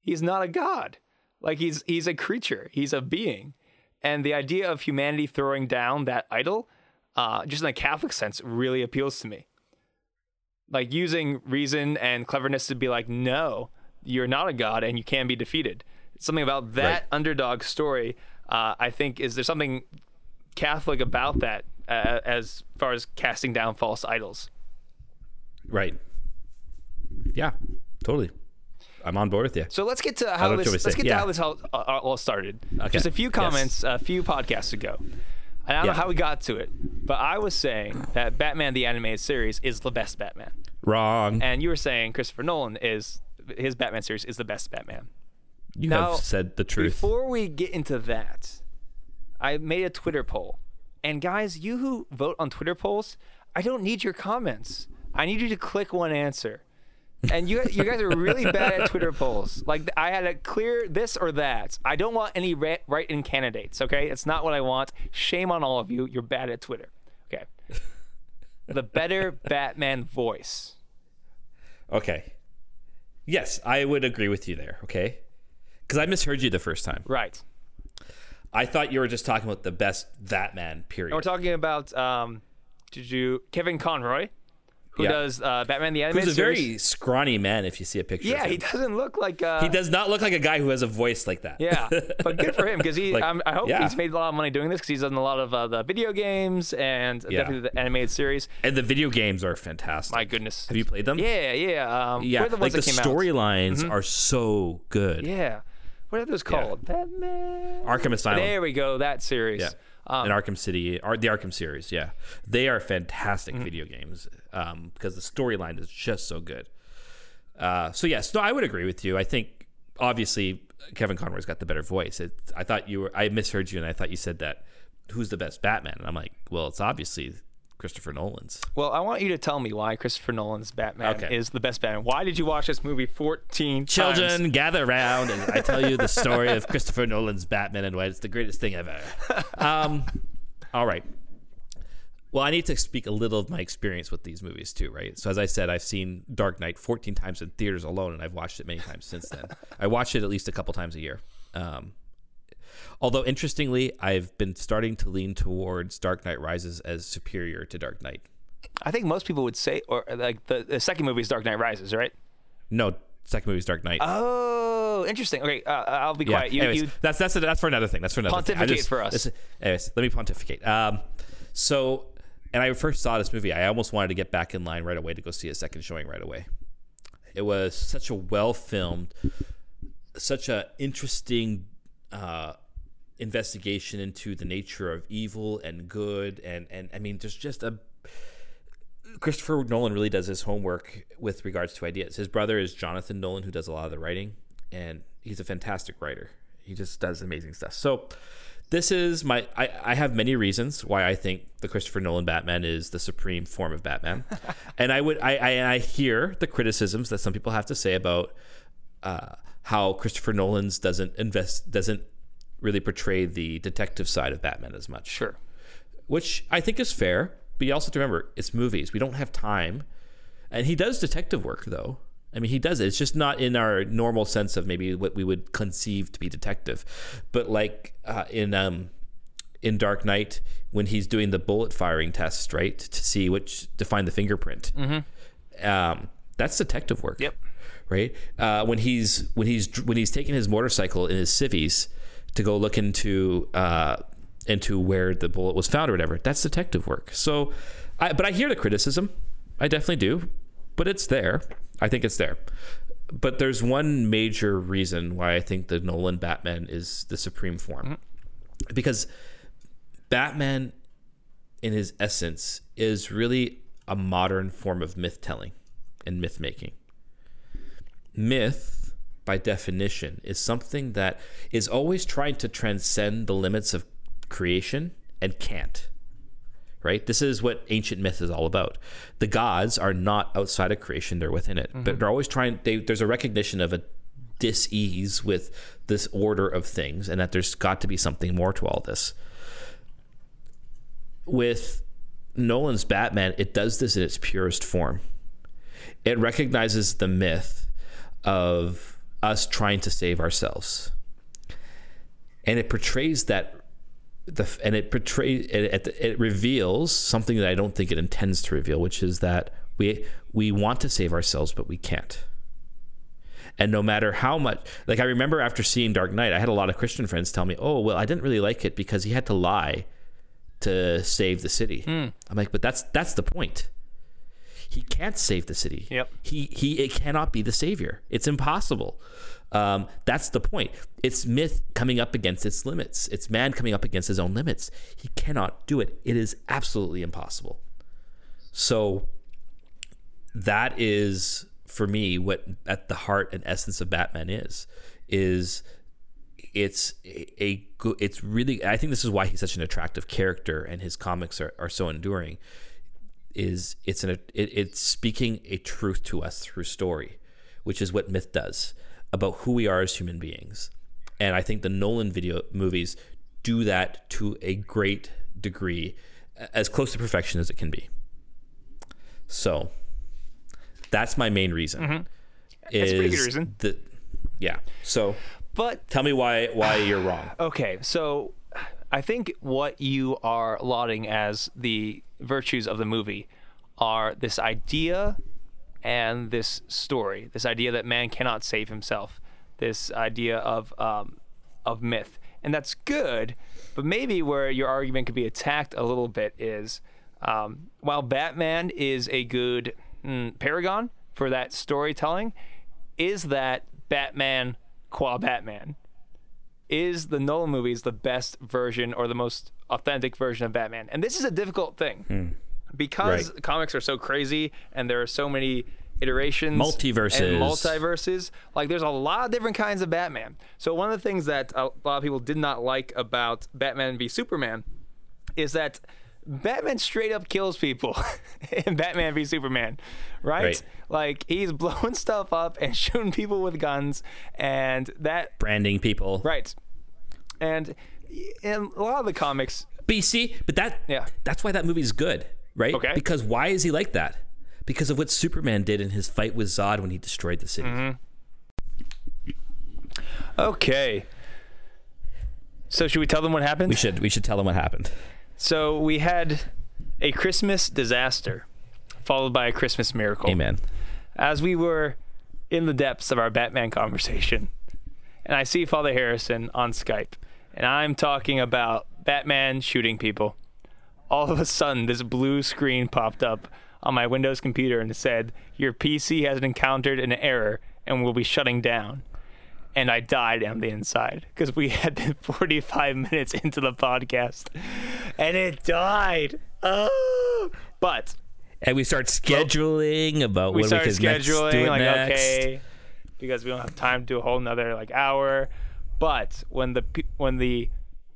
He's not a god. Like he's he's a creature. He's a being, and the idea of humanity throwing down that idol, uh, just in a Catholic sense, really appeals to me like using reason and cleverness to be like, no, you're not a god and you can be defeated. Something about that right. underdog story, uh, I think, is there something Catholic about that uh, as far as casting down false idols. Right. Yeah, totally. I'm on board with you. So let's get to how this. Let's get yeah. to how this all, all started. Okay. Just a few comments yes. a few podcasts ago. I don't yeah. know how we got to it, but I was saying that Batman the Animated Series is the best Batman. Wrong. And you were saying Christopher Nolan is his Batman series is the best Batman. You now, have said the truth. Before we get into that, I made a Twitter poll. And guys, you who vote on Twitter polls, I don't need your comments. I need you to click one answer. And you you guys are really bad at Twitter polls. Like I had to clear this or that. I don't want any write-in candidates. Okay, it's not what I want. Shame on all of you. You're bad at Twitter. Okay. the better Batman voice. Okay. Yes, I would agree with you there. Okay, because I misheard you the first time. Right. I thought you were just talking about the best Batman. Period. And we're talking about um, did you Kevin Conroy? Who yeah. does uh, Batman the Animated Who's a series. very scrawny man if you see a picture. Yeah, he doesn't look like. Uh, he does not look like a guy who has a voice like that. Yeah, but good for him because he. like, um, I hope yeah. he's made a lot of money doing this because he's done a lot of uh, the video games and yeah. definitely the animated series. And the video games are fantastic. My goodness, have you played them? Yeah, yeah, um, yeah. The like the storylines mm-hmm. are so good. Yeah. What are those called? Batman. Arkham Asylum. There we go. That series. Um, and Arkham City, the Arkham series, yeah, they are fantastic mm-hmm. video games um, because the storyline is just so good. Uh, so yes, no, I would agree with you. I think obviously Kevin Conroy's got the better voice. It, I thought you were, I misheard you, and I thought you said that who's the best Batman, and I'm like, well, it's obviously Christopher Nolan's. Well, I want you to tell me why Christopher Nolan's Batman okay. is the best Batman. Why did you watch this movie 14 Children, times? gather around and I tell you the story of Christopher Nolan's Batman and why it's the greatest thing ever. Um, all right. Well, I need to speak a little of my experience with these movies too, right? So, as I said, I've seen Dark Knight 14 times in theaters alone, and I've watched it many times since then. I watch it at least a couple times a year. Um, Although interestingly, I've been starting to lean towards Dark Knight Rises as superior to Dark Knight. I think most people would say, or like the, the second movie is Dark Knight Rises, right? No, second movie is Dark Knight. Oh, interesting. Okay, uh, I'll be quiet. You, anyways, you, that's that's a, that's for another thing. That's for another pontificate thing. Just, for us. This, anyways, let me pontificate. Um, so, and I first saw this movie. I almost wanted to get back in line right away to go see a second showing right away. It was such a well filmed, such a interesting. Uh, investigation into the nature of evil and good and and I mean there's just a Christopher Nolan really does his homework with regards to ideas. His brother is Jonathan Nolan who does a lot of the writing and he's a fantastic writer. He just does amazing stuff. So this is my I, I have many reasons why I think the Christopher Nolan Batman is the supreme form of Batman. and I would I, I I hear the criticisms that some people have to say about uh, how Christopher Nolan's doesn't invest doesn't really portray the detective side of Batman as much. Sure. Which I think is fair, but you also have to remember it's movies. We don't have time. And he does detective work though. I mean, he does it. It's just not in our normal sense of maybe what we would conceive to be detective, but like uh, in um, in Dark Knight when he's doing the bullet firing test, right, to see which to find the fingerprint. Mm-hmm. Um, that's detective work. Yep. Right. Uh, when he's when he's when he's taking his motorcycle in his civvies to go look into uh, into where the bullet was found or whatever. That's detective work. So, I, but I hear the criticism. I definitely do, but it's there. I think it's there. But there's one major reason why I think the Nolan Batman is the supreme form, mm-hmm. because Batman in his essence, is really a modern form of myth telling and myth making. Myth, by definition, is something that is always trying to transcend the limits of creation and can't. Right? This is what ancient myth is all about. The gods are not outside of creation, they're within it. But they're always trying, they, there's a recognition of a dis ease with this order of things and that there's got to be something more to all this. With Nolan's Batman, it does this in its purest form. It recognizes the myth of us trying to save ourselves. And it portrays that the and it portrays it, it, it reveals something that I don't think it intends to reveal, which is that we we want to save ourselves, but we can't. And no matter how much, like I remember after seeing Dark Knight, I had a lot of Christian friends tell me, "Oh, well, I didn't really like it because he had to lie to save the city." Hmm. I'm like, "But that's that's the point. He can't save the city. Yep. He he it cannot be the savior. It's impossible. Um, that's the point. It's myth coming up against its limits. It's man coming up against his own limits. He cannot do it. It is absolutely impossible. So that is for me what at the heart and essence of Batman is is it's a, good it's really I think this is why he's such an attractive character and his comics are, are so enduring is it's an it, it's speaking a truth to us through story which is what myth does about who we are as human beings and I think the Nolan video movies do that to a great degree as close to perfection as it can be so that's my main reason. Mm-hmm. A pretty good is reason. The, yeah. So But tell me why why you're wrong. Okay, so I think what you are lauding as the virtues of the movie are this idea and this story, this idea that man cannot save himself, this idea of um, of myth, and that's good. But maybe where your argument could be attacked a little bit is, um, while Batman is a good mm, paragon for that storytelling, is that Batman qua Batman? is the Nolan movies the best version or the most authentic version of Batman? And this is a difficult thing because Hmm. Right. comics are so crazy and there are so many iterations, Multiverses. and multiverses. Like there's a lot of different kinds of Batman. So one of the things that a lot of people did not like about Batman v Superman is that Batman straight up kills people in Batman v Superman, right? Right. Like he's blowing stuff up and shooting people with guns, and that Branding people. Right. And in a lot of the comics, BC, but that Yeah. that's why that movie's good, right? Okay. Because why is he like that? Because of what Superman did in his fight with Zod when he destroyed the city. Mm-hmm. okay. So should we tell them what happened? We should we should tell them what happened. So we had a Christmas disaster, followed by a Christmas miracle. Amen. As we were in the depths of our Batman conversation, and I see Father Harrison on Skype, and I'm talking about Batman shooting people. All of a sudden, this blue screen popped up on my Windows computer and it said, Your PC has encountered an error and will be shutting down. And I died on the inside because we had been 45 minutes into the podcast and it died. Oh, but And we start scheduling about what we when we could next do scheduling it like next. okay because we don't have time to do a whole nother like hour but when the when the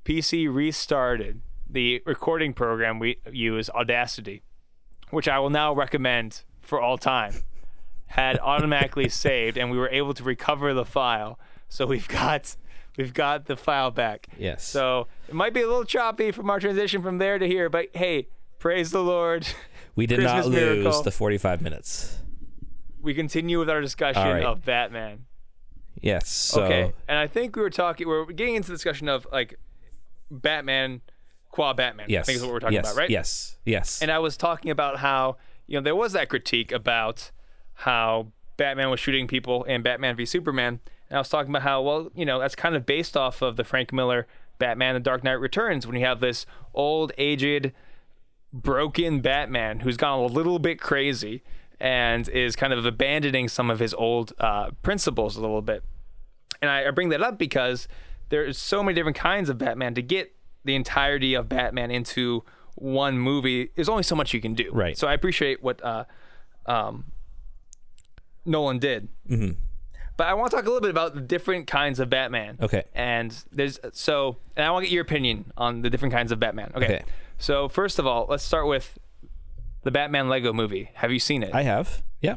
pc restarted the recording program we use audacity which i will now recommend for all time had automatically saved and we were able to recover the file so we've got we've got the file back Yes. so it might be a little choppy from our transition from there to here but hey praise the lord we did Christmas not lose miracle. the 45 minutes. we continue with our discussion right. of Batman. Yes. So okay, and I think we were talking. We're getting into the discussion of like Batman, qua Batman. yes. I think is what we're talking yes, about, right? Yes. Yes. And I was talking about how you know there was that critique about how Batman was shooting people in Batman v Superman, and I was talking about how well you know that's kind of based off of the Frank Miller Batman: The Dark Knight Returns when you have this old, aged, broken Batman who's gone a little bit crazy and is kind of abandoning some of his old uh, principles a little bit. And I, I bring that up because there's so many different kinds of Batman to get the entirety of Batman into one movie, there's only so much you can do. Right. So I appreciate what uh, um, Nolan did. Mm-hmm. But I want to talk a little bit about the different kinds of Batman. Okay. And there's so, and I want to get your opinion on the different kinds of Batman. Okay. Okay. So first of all, let's start with the Batman Lego movie. Have you seen it? I have. Yeah.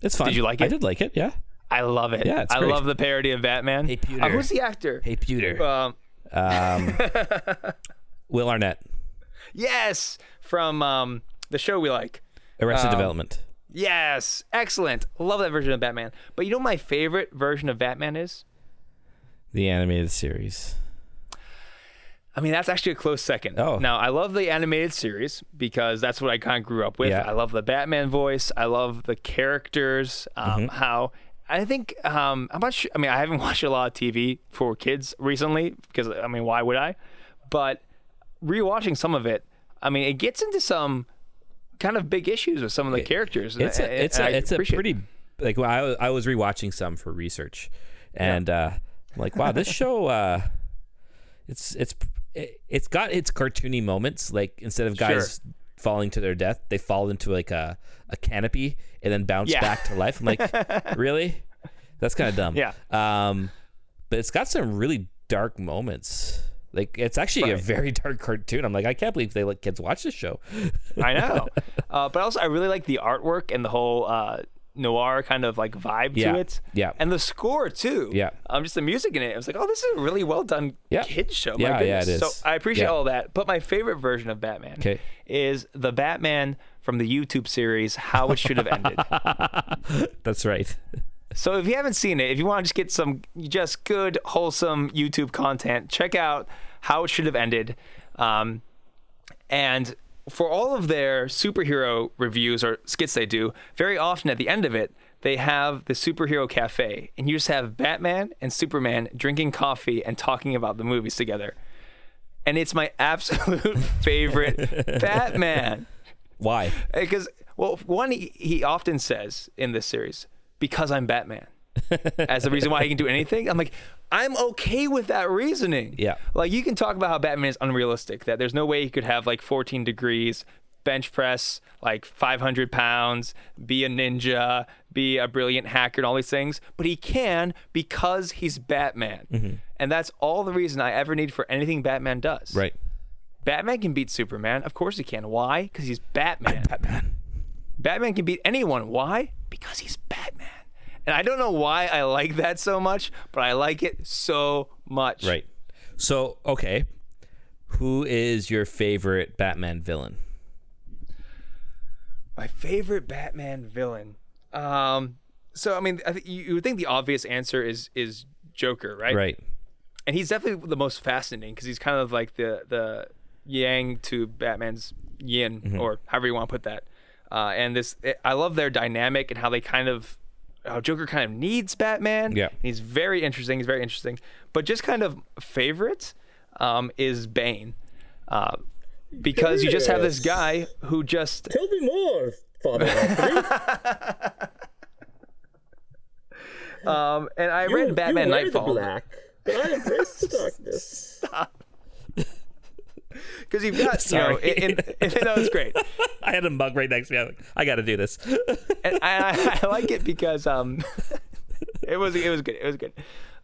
It's fun. Did you like it? I did like it. Yeah. I love it. Yeah, it's I great. love the parody of Batman. Hey, Peter. Uh, who's the actor? Hey, Pewter. Um, Um, Will Arnett, yes, from um, the show we like. Arrested Um, Development. Yes, excellent. Love that version of Batman. But you know what my favorite version of Batman is? The animated series. I mean, that's actually a close second. Oh. Now, I love the animated series because that's what I kind of grew up with. Yeah. I love the Batman voice. I love the characters. Um, Mm-hmm. How I think um, I'm not sure. I mean, I haven't watched a lot of TV for kids recently because I mean, why would I? But rewatching some of it, I mean, it gets into some kind of big issues with some of the characters. It's a, it's a, it's a pretty like well, I was, I was rewatching some for research, and uh, I'm like, wow, this show, uh, it's it's it, it's got its cartoony moments. Like instead of guys falling to their death, they fall into like a a canopy and then bounce Yeah. back to life. I'm like, really? That's kind of dumb. Yeah. Um, but it's got some really dark moments. Like it's actually a very dark cartoon. I'm like, I can't believe they let kids watch this show. I know. Uh, but also, I really like the artwork and the whole uh, noir kind of like vibe Yeah. to it. Yeah. And the score too. Yeah. Um, just the music in it. I was like, oh, this is a really well done Yeah. kids show. My Yeah, yeah, goodness. it is. So I appreciate Yeah. all that. But my favorite version of Batman 'Kay. is the Batman from the YouTube series How It Should Have Ended. That's right. So if you haven't seen it, if you want to just get some just good, wholesome YouTube content, check out How It Should Have Ended. Um, and for all of their superhero reviews or skits they do, very often at the end of it, they have the superhero cafe, and you just have Batman and Superman drinking coffee and talking about the movies together. And it's my absolute favorite Batman Why? because well one he, he often says in this series because i'm batman as the reason why he can do anything i'm like i'm okay with that reasoning Yeah. like you can talk about how batman is unrealistic that there's no way he could have like 14 degrees bench press like 500 pounds be a ninja be a brilliant hacker and all these things but he can because he's batman Mm-hmm. and that's all the reason i ever need for anything batman does Right. batman can beat superman of course he can why because he's batman Batman. Batman can beat anyone. Why? Because he's Batman. And I don't know why I like that so much, but I like it so much. Right. So, okay. Who is your favorite Batman villain? My favorite Batman villain. Um. So I mean, I think you, you would think the obvious answer is is Joker, right? Right. And he's definitely the most fascinating because he's kind of like the the yang to Batman's yin, Mm-hmm. or however you want to put that. Uh, and this, I love their dynamic and how they kind of, how Joker kind of needs Batman. Yeah. he's very interesting. He's very interesting. But just kind of favorite um, is Bane, uh, because you just have this guy who just Tell me more, Father Anthony. um, and I read Batman you wear Nightfall The black, but I embrace the darkness. because you've got you know, Sorry. in, no, it's great. I had a mug right next to me. I, was like, I got to do this. and I, I like it because um, it was it was good. It was good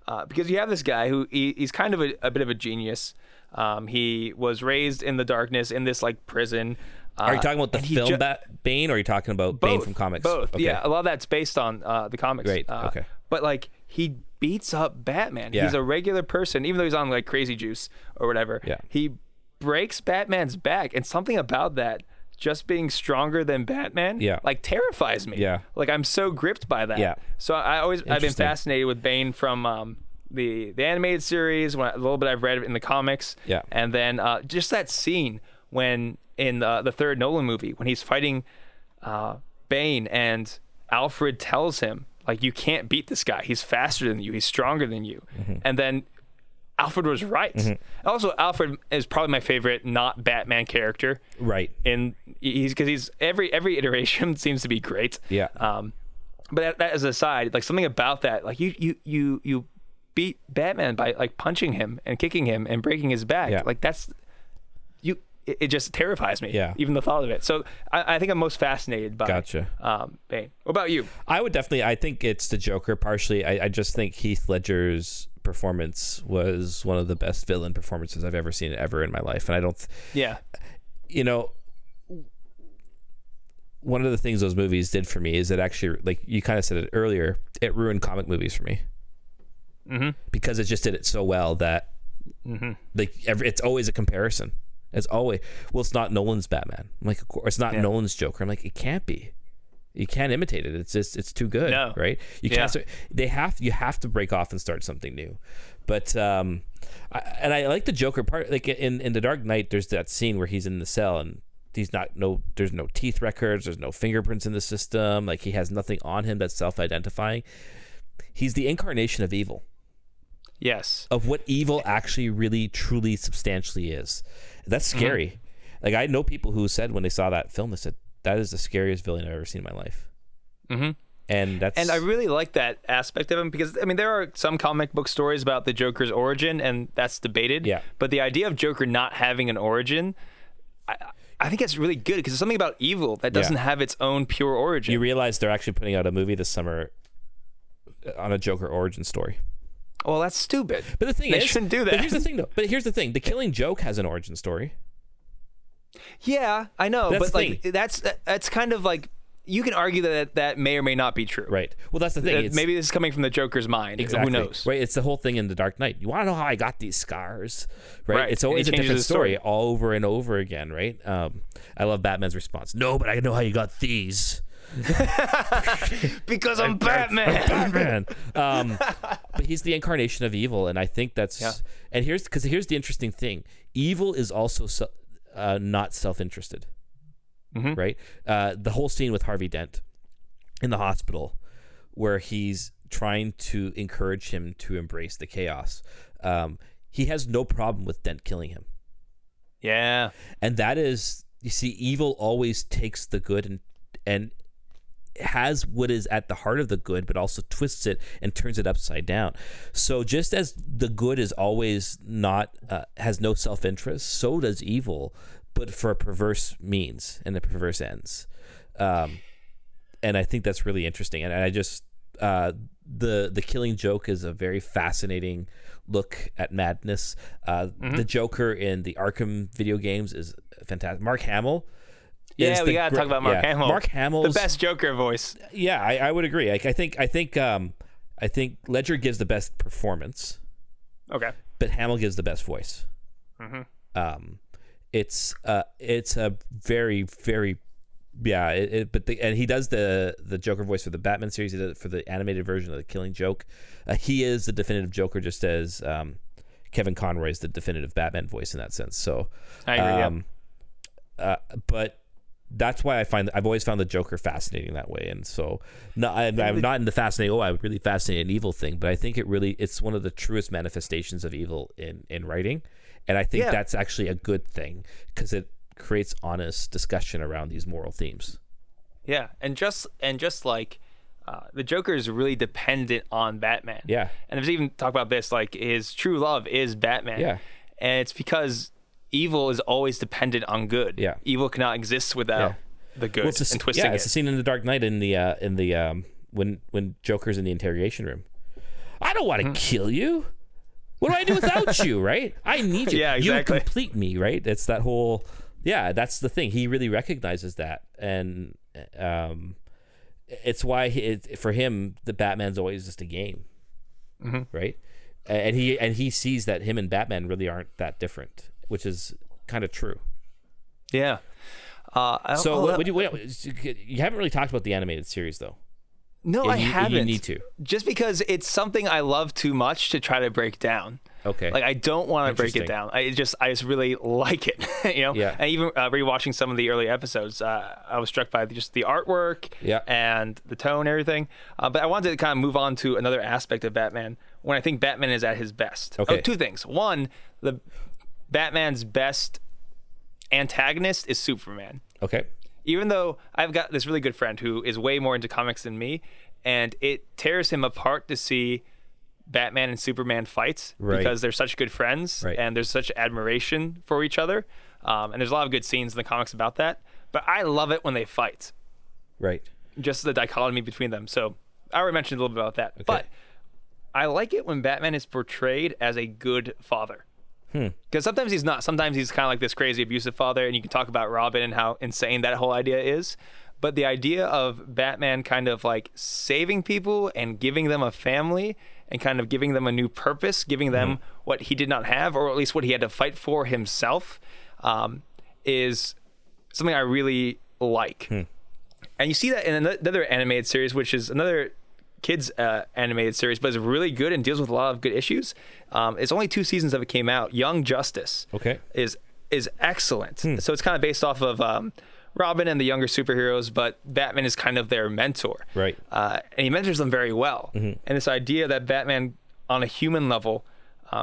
uh, because you have this guy who he, he's kind of a, a bit of a genius. Um, he was raised in the darkness in this like prison. Uh, Are you talking about the film ju- Bane, or are you talking about both, Bane from comics? Both, Okay. yeah. A lot of that's based on uh, the comics. Great, Uh, okay. But like he beats up Batman. Yeah. He's a regular person, even though he's on like crazy juice or whatever. Yeah. He breaks Batman's back, and something about that. Just being stronger than Batman, Yeah. like terrifies me. Yeah. like I'm so gripped by that. Yeah. So I always I've been fascinated with Bane from um, the the animated series, when, a little bit I've read in the comics. Yeah. And then uh, just that scene when in the, the third Nolan movie when he's fighting uh, Bane and Alfred tells him like you can't beat this guy. He's faster than you. He's stronger than you. Mm-hmm. And then Alfred was right. Also, Alfred is probably my favorite not Batman character. Right. And he's because he's every every iteration seems to be great. Yeah. Um, but that, that as a side, like something about that, like you you you you beat Batman by like punching him and kicking him and breaking his back. Yeah. Like that's you it, it just terrifies me. Yeah. Even the thought of it. So I, I think I'm most fascinated by. Gotcha. Um, Bane. What about you? I would definitely. I think it's the Joker. Partially, I, I just think Heath Ledger's performance was one of the best villain performances I've ever seen ever in my life, and I don't. Yeah. you know, one of the things those movies did for me is it actually, like you kind of said it earlier, it ruined comic movies for me. Mm-hmm. Because it just did it so well that, like, every, it's always a comparison. It's always, well, it's not Nolan's Batman. I'm like, of course, it's not Yeah. Nolan's Joker. I'm like, it can't be. You can't imitate it. It's just, it's too good, No. right? You Yeah. can't. Start, they have, you have to break off and start something new. But, um, I, and I like the Joker part. Like in in the Dark Knight, there's that scene where he's in the cell and he's not no. There's no teeth records. There's no fingerprints in the system. Like he has nothing on him that's self-identifying. He's the incarnation of evil, Yes. of what evil actually, really, truly, substantially is. That's Mm-hmm. scary. Like I know people who said when they saw that film, they said that is the scariest villain I've ever seen in my life. Mm-hmm. And that's And I really like that aspect of him because I mean there are some comic book stories about the Joker's origin and that's debated. Yeah. But the idea of Joker not having an origin, I, I think that's really good because it's something about evil that doesn't Yeah. have its own pure origin. you realize they're actually putting out a movie this summer on a Joker origin story. well, that's stupid. But the thing is They is, shouldn't do that. But here's the thing, though. But here's the thing: the Killing Joke has an origin story. Yeah, I know, That's but like thing. that's that's kind of like you can argue that that may or may not be true. Right. Well, that's the thing. Maybe this is coming from the Joker's mind. exactly. Who knows? Right. It's the whole thing in the Dark Knight. You want to know how I got these scars? Right. Right. It's always a different story. story. all over and over again. Right. Um, I love Batman's response. No, but I know how you got these. Because I'm Batman. Batman. um, but he's the incarnation of evil, and I think that's. Yeah. And here's because here's the interesting thing: evil is also se- uh, not self-interested. Mm-hmm. Right. Uh, the whole scene with Harvey Dent in the hospital, where he's trying to encourage him to embrace the chaos. Um, he has no problem with Dent killing him yeah. and that is you see evil always takes the good and and has what is at the heart of the good but also twists it and turns it upside down so just as the good is always not uh, has no self-interest so does evil but for a perverse means and the perverse ends um, and i think that's really interesting and i just uh, the the killing joke is a very fascinating look at madness. Uh, Mm-hmm. The Joker in the Arkham video games is fantastic. Mark Hamill. Yeah, we gotta gre- talk about Mark yeah, Hamill. Mark Hamill's the best Joker voice. Yeah, I, I would agree. Like, I think I think um, I think Ledger gives the best performance, Okay. but Hamill gives the best voice. Mm-hmm. Um, it's uh, it's a very very yeah. It, it, but the, and he does the the Joker voice for the Batman series. He does it for the animated version of the Killing Joke. Uh, he is the definitive Joker, just as um, Kevin Conroy is the definitive Batman voice in that sense. So, I agree. yeah. um, uh, but that's why I find I've always found the Joker fascinating that way, and so no, I, I'm not in the fascinating. Oh, I'm really fascinated in evil thing, but I think it really it's one of the truest manifestations of evil in in writing, and I think Yeah. that's actually a good thing because it creates honest discussion around these moral themes. Yeah, and just and just like uh, the Joker is really dependent on Batman. Yeah. and there's even talk about this like his true love is Batman. Yeah. and it's because evil is always dependent on good. Yeah. evil cannot exist without Yeah. the good Well, it's a, and twisting yeah, it. it's a scene in the Dark Knight in the uh, in the um, when when Joker's in the interrogation room. I don't want to kill you. What do I do without you? Right? I need you. Yeah, exactly. You complete me. Right? It's that whole. Yeah, that's the thing. He really recognizes that, and um, it's why he, it, for him the Batman's always just a game, Mm-hmm. right? And he and he sees that him and Batman really aren't that different, which is kind of true. yeah. Uh, So what, that- you, you haven't really talked about the animated series though. no, And I you- haven't. You need to. just because it's something I love too much to try to break down. Okay. Like I don't want to break it down. I just I just really like it, you know. Yeah. And even uh, rewatching some of the early episodes, uh, I was struck by just the artwork Yeah. and the tone, and everything. Uh, but I wanted to kind of move on to another aspect of Batman when I think Batman is at his best. Okay. Oh, two things. One, the Batman's best antagonist is Superman okay. even though I've got this really good friend who is way more into comics than me, and it tears him apart to see Batman and Superman fights Right. because they're such good friends Right. and there's such admiration for each other. Um, and there's a lot of good scenes in the comics about that. But I love it when they fight, Right. just the dichotomy between them. So I already mentioned a little bit about that. Okay. But I like it when Batman is portrayed as a good father. Hmm. Because sometimes he's not. Sometimes he's kind of like this crazy abusive father, and you can talk about Robin and how insane that whole idea is. But the idea of Batman kind of like saving people and giving them a family and kind of giving them a new purpose, giving them mm-hmm. what he did not have, or at least what he had to fight for himself, um, is something I really like. Hmm. And you see that in another animated series, which is another kids uh, animated series, but it's really good and deals with a lot of good issues. Um, it's only two seasons of it came out. Young Justice Okay. is is excellent. So it's kind of based off of um, Robin and the younger superheroes, but Batman is kind of their mentor. Right. Uh, and he mentors them very well. And this idea that Batman, on a human level,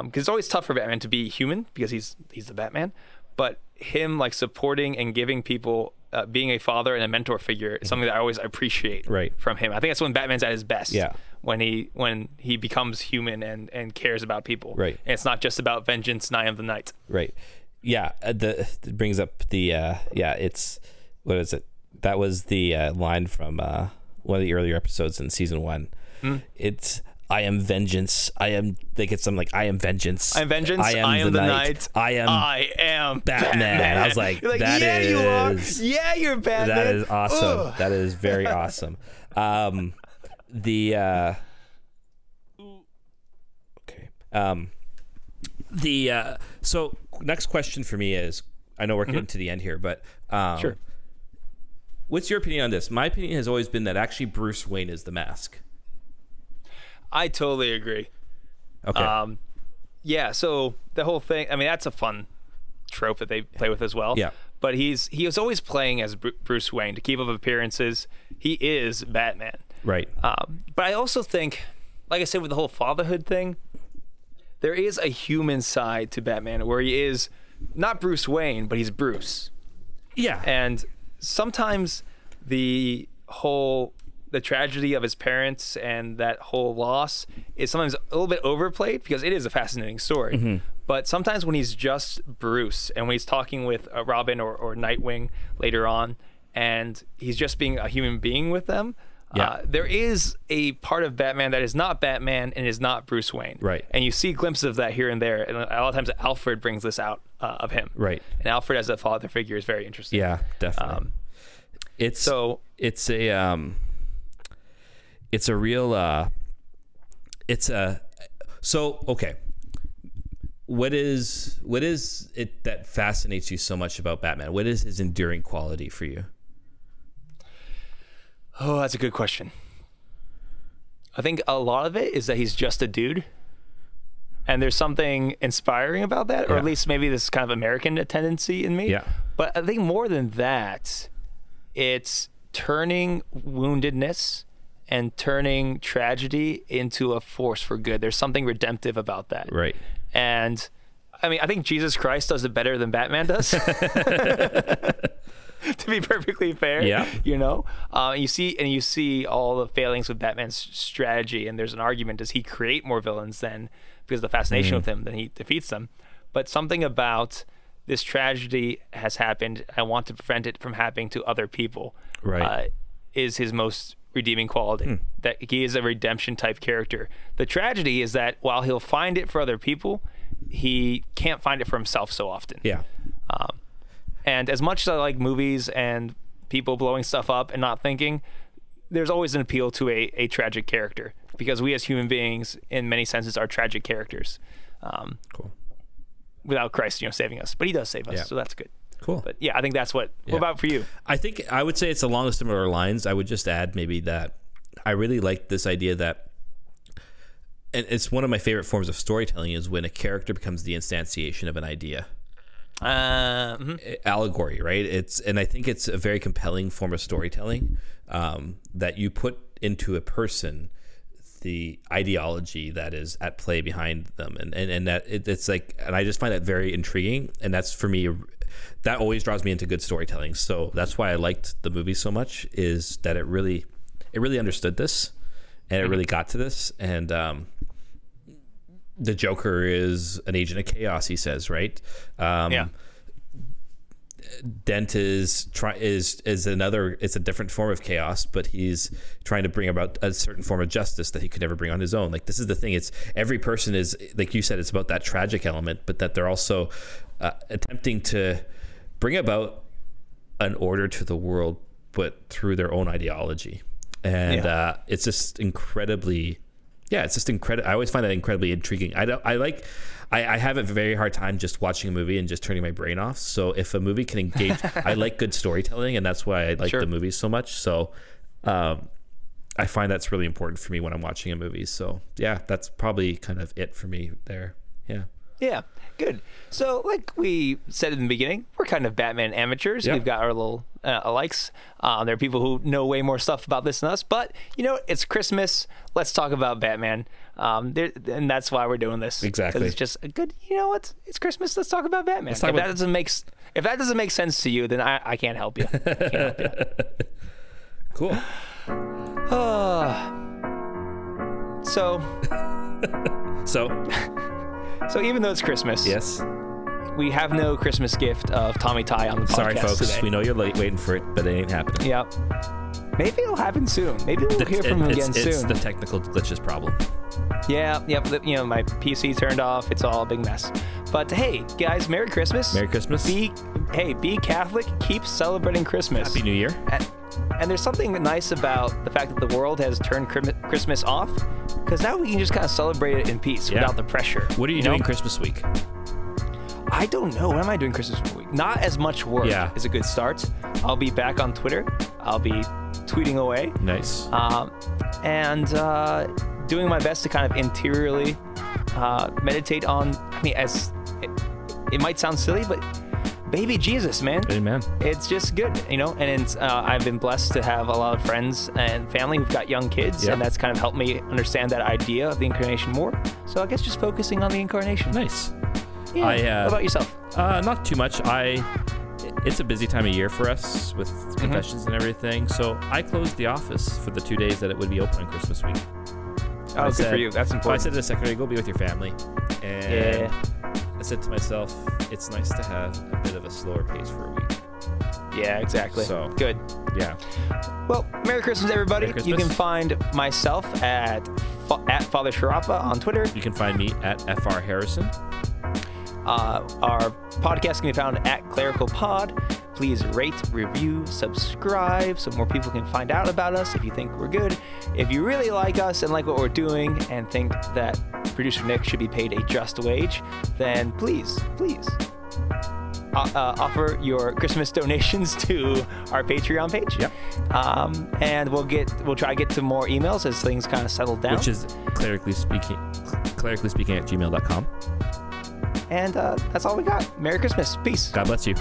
because it's always tough for Batman to be human because he's he's the Batman, but him like supporting and giving people. Uh, being a father and a mentor figure is something that I always appreciate Right. from him. I think that's when Batman's at his best. Yeah. When he when he becomes human and and cares about people. Right. And it's not just about vengeance I am the night. Right. Yeah. uh, The it brings up the uh yeah. It's what is it? That was the uh, line from uh, one of the earlier episodes in season one. Hmm. It's I am vengeance. I am. They get some like I am vengeance. I am vengeance. I am, the, night. I am. I am Batman. Batman. I was like, You're that yeah, you are. Yeah, you're Batman. that is awesome. Ugh. That is very awesome. Um, the uh, okay. Um, the uh, so next question for me is I know we're getting to the end here, but um, Mm-hmm. Sure. What's your opinion on this? My opinion has always been that actually Bruce Wayne is the mask. I totally agree. Okay. Um, yeah. So the whole thing. I mean, that's a fun trope that they play with as well. Yeah. But he's he was always playing as Bruce Wayne to keep up appearances. He is Batman. right. Um, but I also think, like I said, with the whole fatherhood thing, there is a human side to Batman where he is not Bruce Wayne, but he's Bruce. yeah. And sometimes the whole the tragedy of his parents and that whole loss is sometimes a little bit overplayed because it is a fascinating story. But sometimes when he's just Bruce and when he's talking with uh, Robin or, or Nightwing later on, and he's just being a human being with them, Yeah. uh, there is a part of Batman that is not Batman and is not Bruce Wayne. Right. And you see glimpses of that here and there. And a lot of times Alfred brings this out uh, of him. Right. And Alfred as a father figure is very interesting. yeah. Definitely. Um, it's so it's a um it's a real uh it's a so okay what is what is it that fascinates you so much about batman what is his enduring quality for you Oh, that's a good question. I think a lot of it is that he's just a dude. And there's something inspiring about that, or Yeah. at least maybe this kind of American tendency in me. Yeah. But I think more than that, it's turning woundedness and turning tragedy into a force for good. There's something redemptive about that. right And I mean, I think Jesus Christ does it better than Batman does. to be perfectly fair, Yeah. you know, uh, you see, and you see all the failings with Batman's strategy, and there's an argument: does he create more villains than because of the fascination Mm-hmm. with him, then he defeats them? But something about this tragedy has happened. I want to prevent it from happening to other people. Right. Uh, is his most redeeming quality Hmm. that he is a redemption type character. The tragedy is that while he'll find it for other people, he can't find it for himself so often. yeah And as much as I like movies and people blowing stuff up and not thinking, there's always an appeal to a, a tragic character because we as human beings, in many senses, are tragic characters. Um, cool without Christ, you know, saving us, but He does save us, Yeah. so that's good. Cool But yeah, I think that's what. Yeah. What about for you? I think I would say it's along the similar lines. I would just add maybe that I really like this idea that, and it's one of my favorite forms of storytelling is when a character becomes the instantiation of an idea. Uh, mhm. allegory, right? It's and I think it's a very compelling form of storytelling um, that you put into a person the ideology that is at play behind them, and and, and that it, it's like, and I just find that very intriguing, and that's for me. That always draws me into good storytelling. So that's why I liked the movie so much. Is that it really, it really understood this, and it really got to this, and um, the Joker is an agent of chaos. He says, right? Um, Yeah. Dent is try is is another. It's a different form of chaos, but he's trying to bring about a certain form of justice that he could never bring on his own. Like this is the thing. It's every person is like you said. It's about that tragic element, but that they're also uh, attempting to bring about an order to the world, but through their own ideology. And Yeah. uh, it's just incredibly, yeah, it's just incredible. I always find that incredibly intriguing. I don't, I like, I, I have a very hard time just watching a movie and just turning my brain off. So if a movie can engage, I like good storytelling, and that's why I like Sure. the movies so much. So, um, I find that's really important for me when I'm watching a movie. So yeah, that's probably kind of it for me there. Yeah. Yeah, good. So, like we said in the beginning, we're kind of Batman amateurs. Yep. We've got our little uh, likes. Um, there are people who know way more stuff about this than us, but you know, it's Christmas. Let's talk about Batman. Um, there, and that's why we're doing this. Exactly. It's just a good. You know what? It's Christmas. Let's talk about Batman. talk if about- that doesn't make if that doesn't make sense to you, then I, I can't help you. I can't help you. Cool. So, So so even though it's Christmas, yes, we have no Christmas gift of Tommy Ty on the podcast sorry folks, today. we know you're late waiting for it, but it ain't happening. Yep. Maybe it'll happen soon. Maybe we'll hear It's- from him it's, again it's soon. the technical glitches problem. yeah, yep. You know, my PC turned off. It's all a big mess. But hey, guys, Merry Christmas. Merry Christmas. Be hey, be Catholic. Keep celebrating Christmas. Happy New Year. And there's something nice about the fact that the world has turned Christmas off, because now we can just kind of celebrate it in peace Yeah. without the pressure. What are you, know? doing Christmas week? I don't know. What am I doing Christmas week? Not as much work Yeah. is a good start. I'll be back on Twitter. I'll be tweeting away. Nice. um, and uh, doing my best to kind of interiorly uh, meditate on. I mean, as it, it might sound silly, but baby Jesus, man, Amen. it's just good, you know. And it's, uh, I've been blessed to have a lot of friends and family who've got young kids, Yeah. and that's kind of helped me understand that idea of the incarnation more. So I guess just focusing on the incarnation. Nice. Yeah. I, uh, what about yourself? Uh, not too much. I. It's a busy time of year for us with Mm-hmm. confessions and everything. So I closed the office for the two days that it would be open on Christmas week. Oh, I good for you. That's important. I said to the secretary, "Go be with your family." And Yeah. Said to myself, "It's nice to have a bit of a slower pace for a week." yeah, exactly. So- good. Yeah. Well, Merry Christmas, everybody. Merry You can find myself at at Father Sciarappa on Twitter. You can find me at fr harrison. Uh, our podcast can be found at Clerical Pod. Please rate, review, subscribe so more people can find out about us if you think we're good. If you really like us and like what we're doing and think that producer Nick should be paid a just wage, then please, please uh, uh, offer your Christmas donations to our Patreon page. Yep. Um, and we'll get we'll try to get to more emails as things kind of settle down. which is clerically speaking, clerically speaking at gmail.com. and uh, that's all we got. Merry Christmas. Peace. God bless you.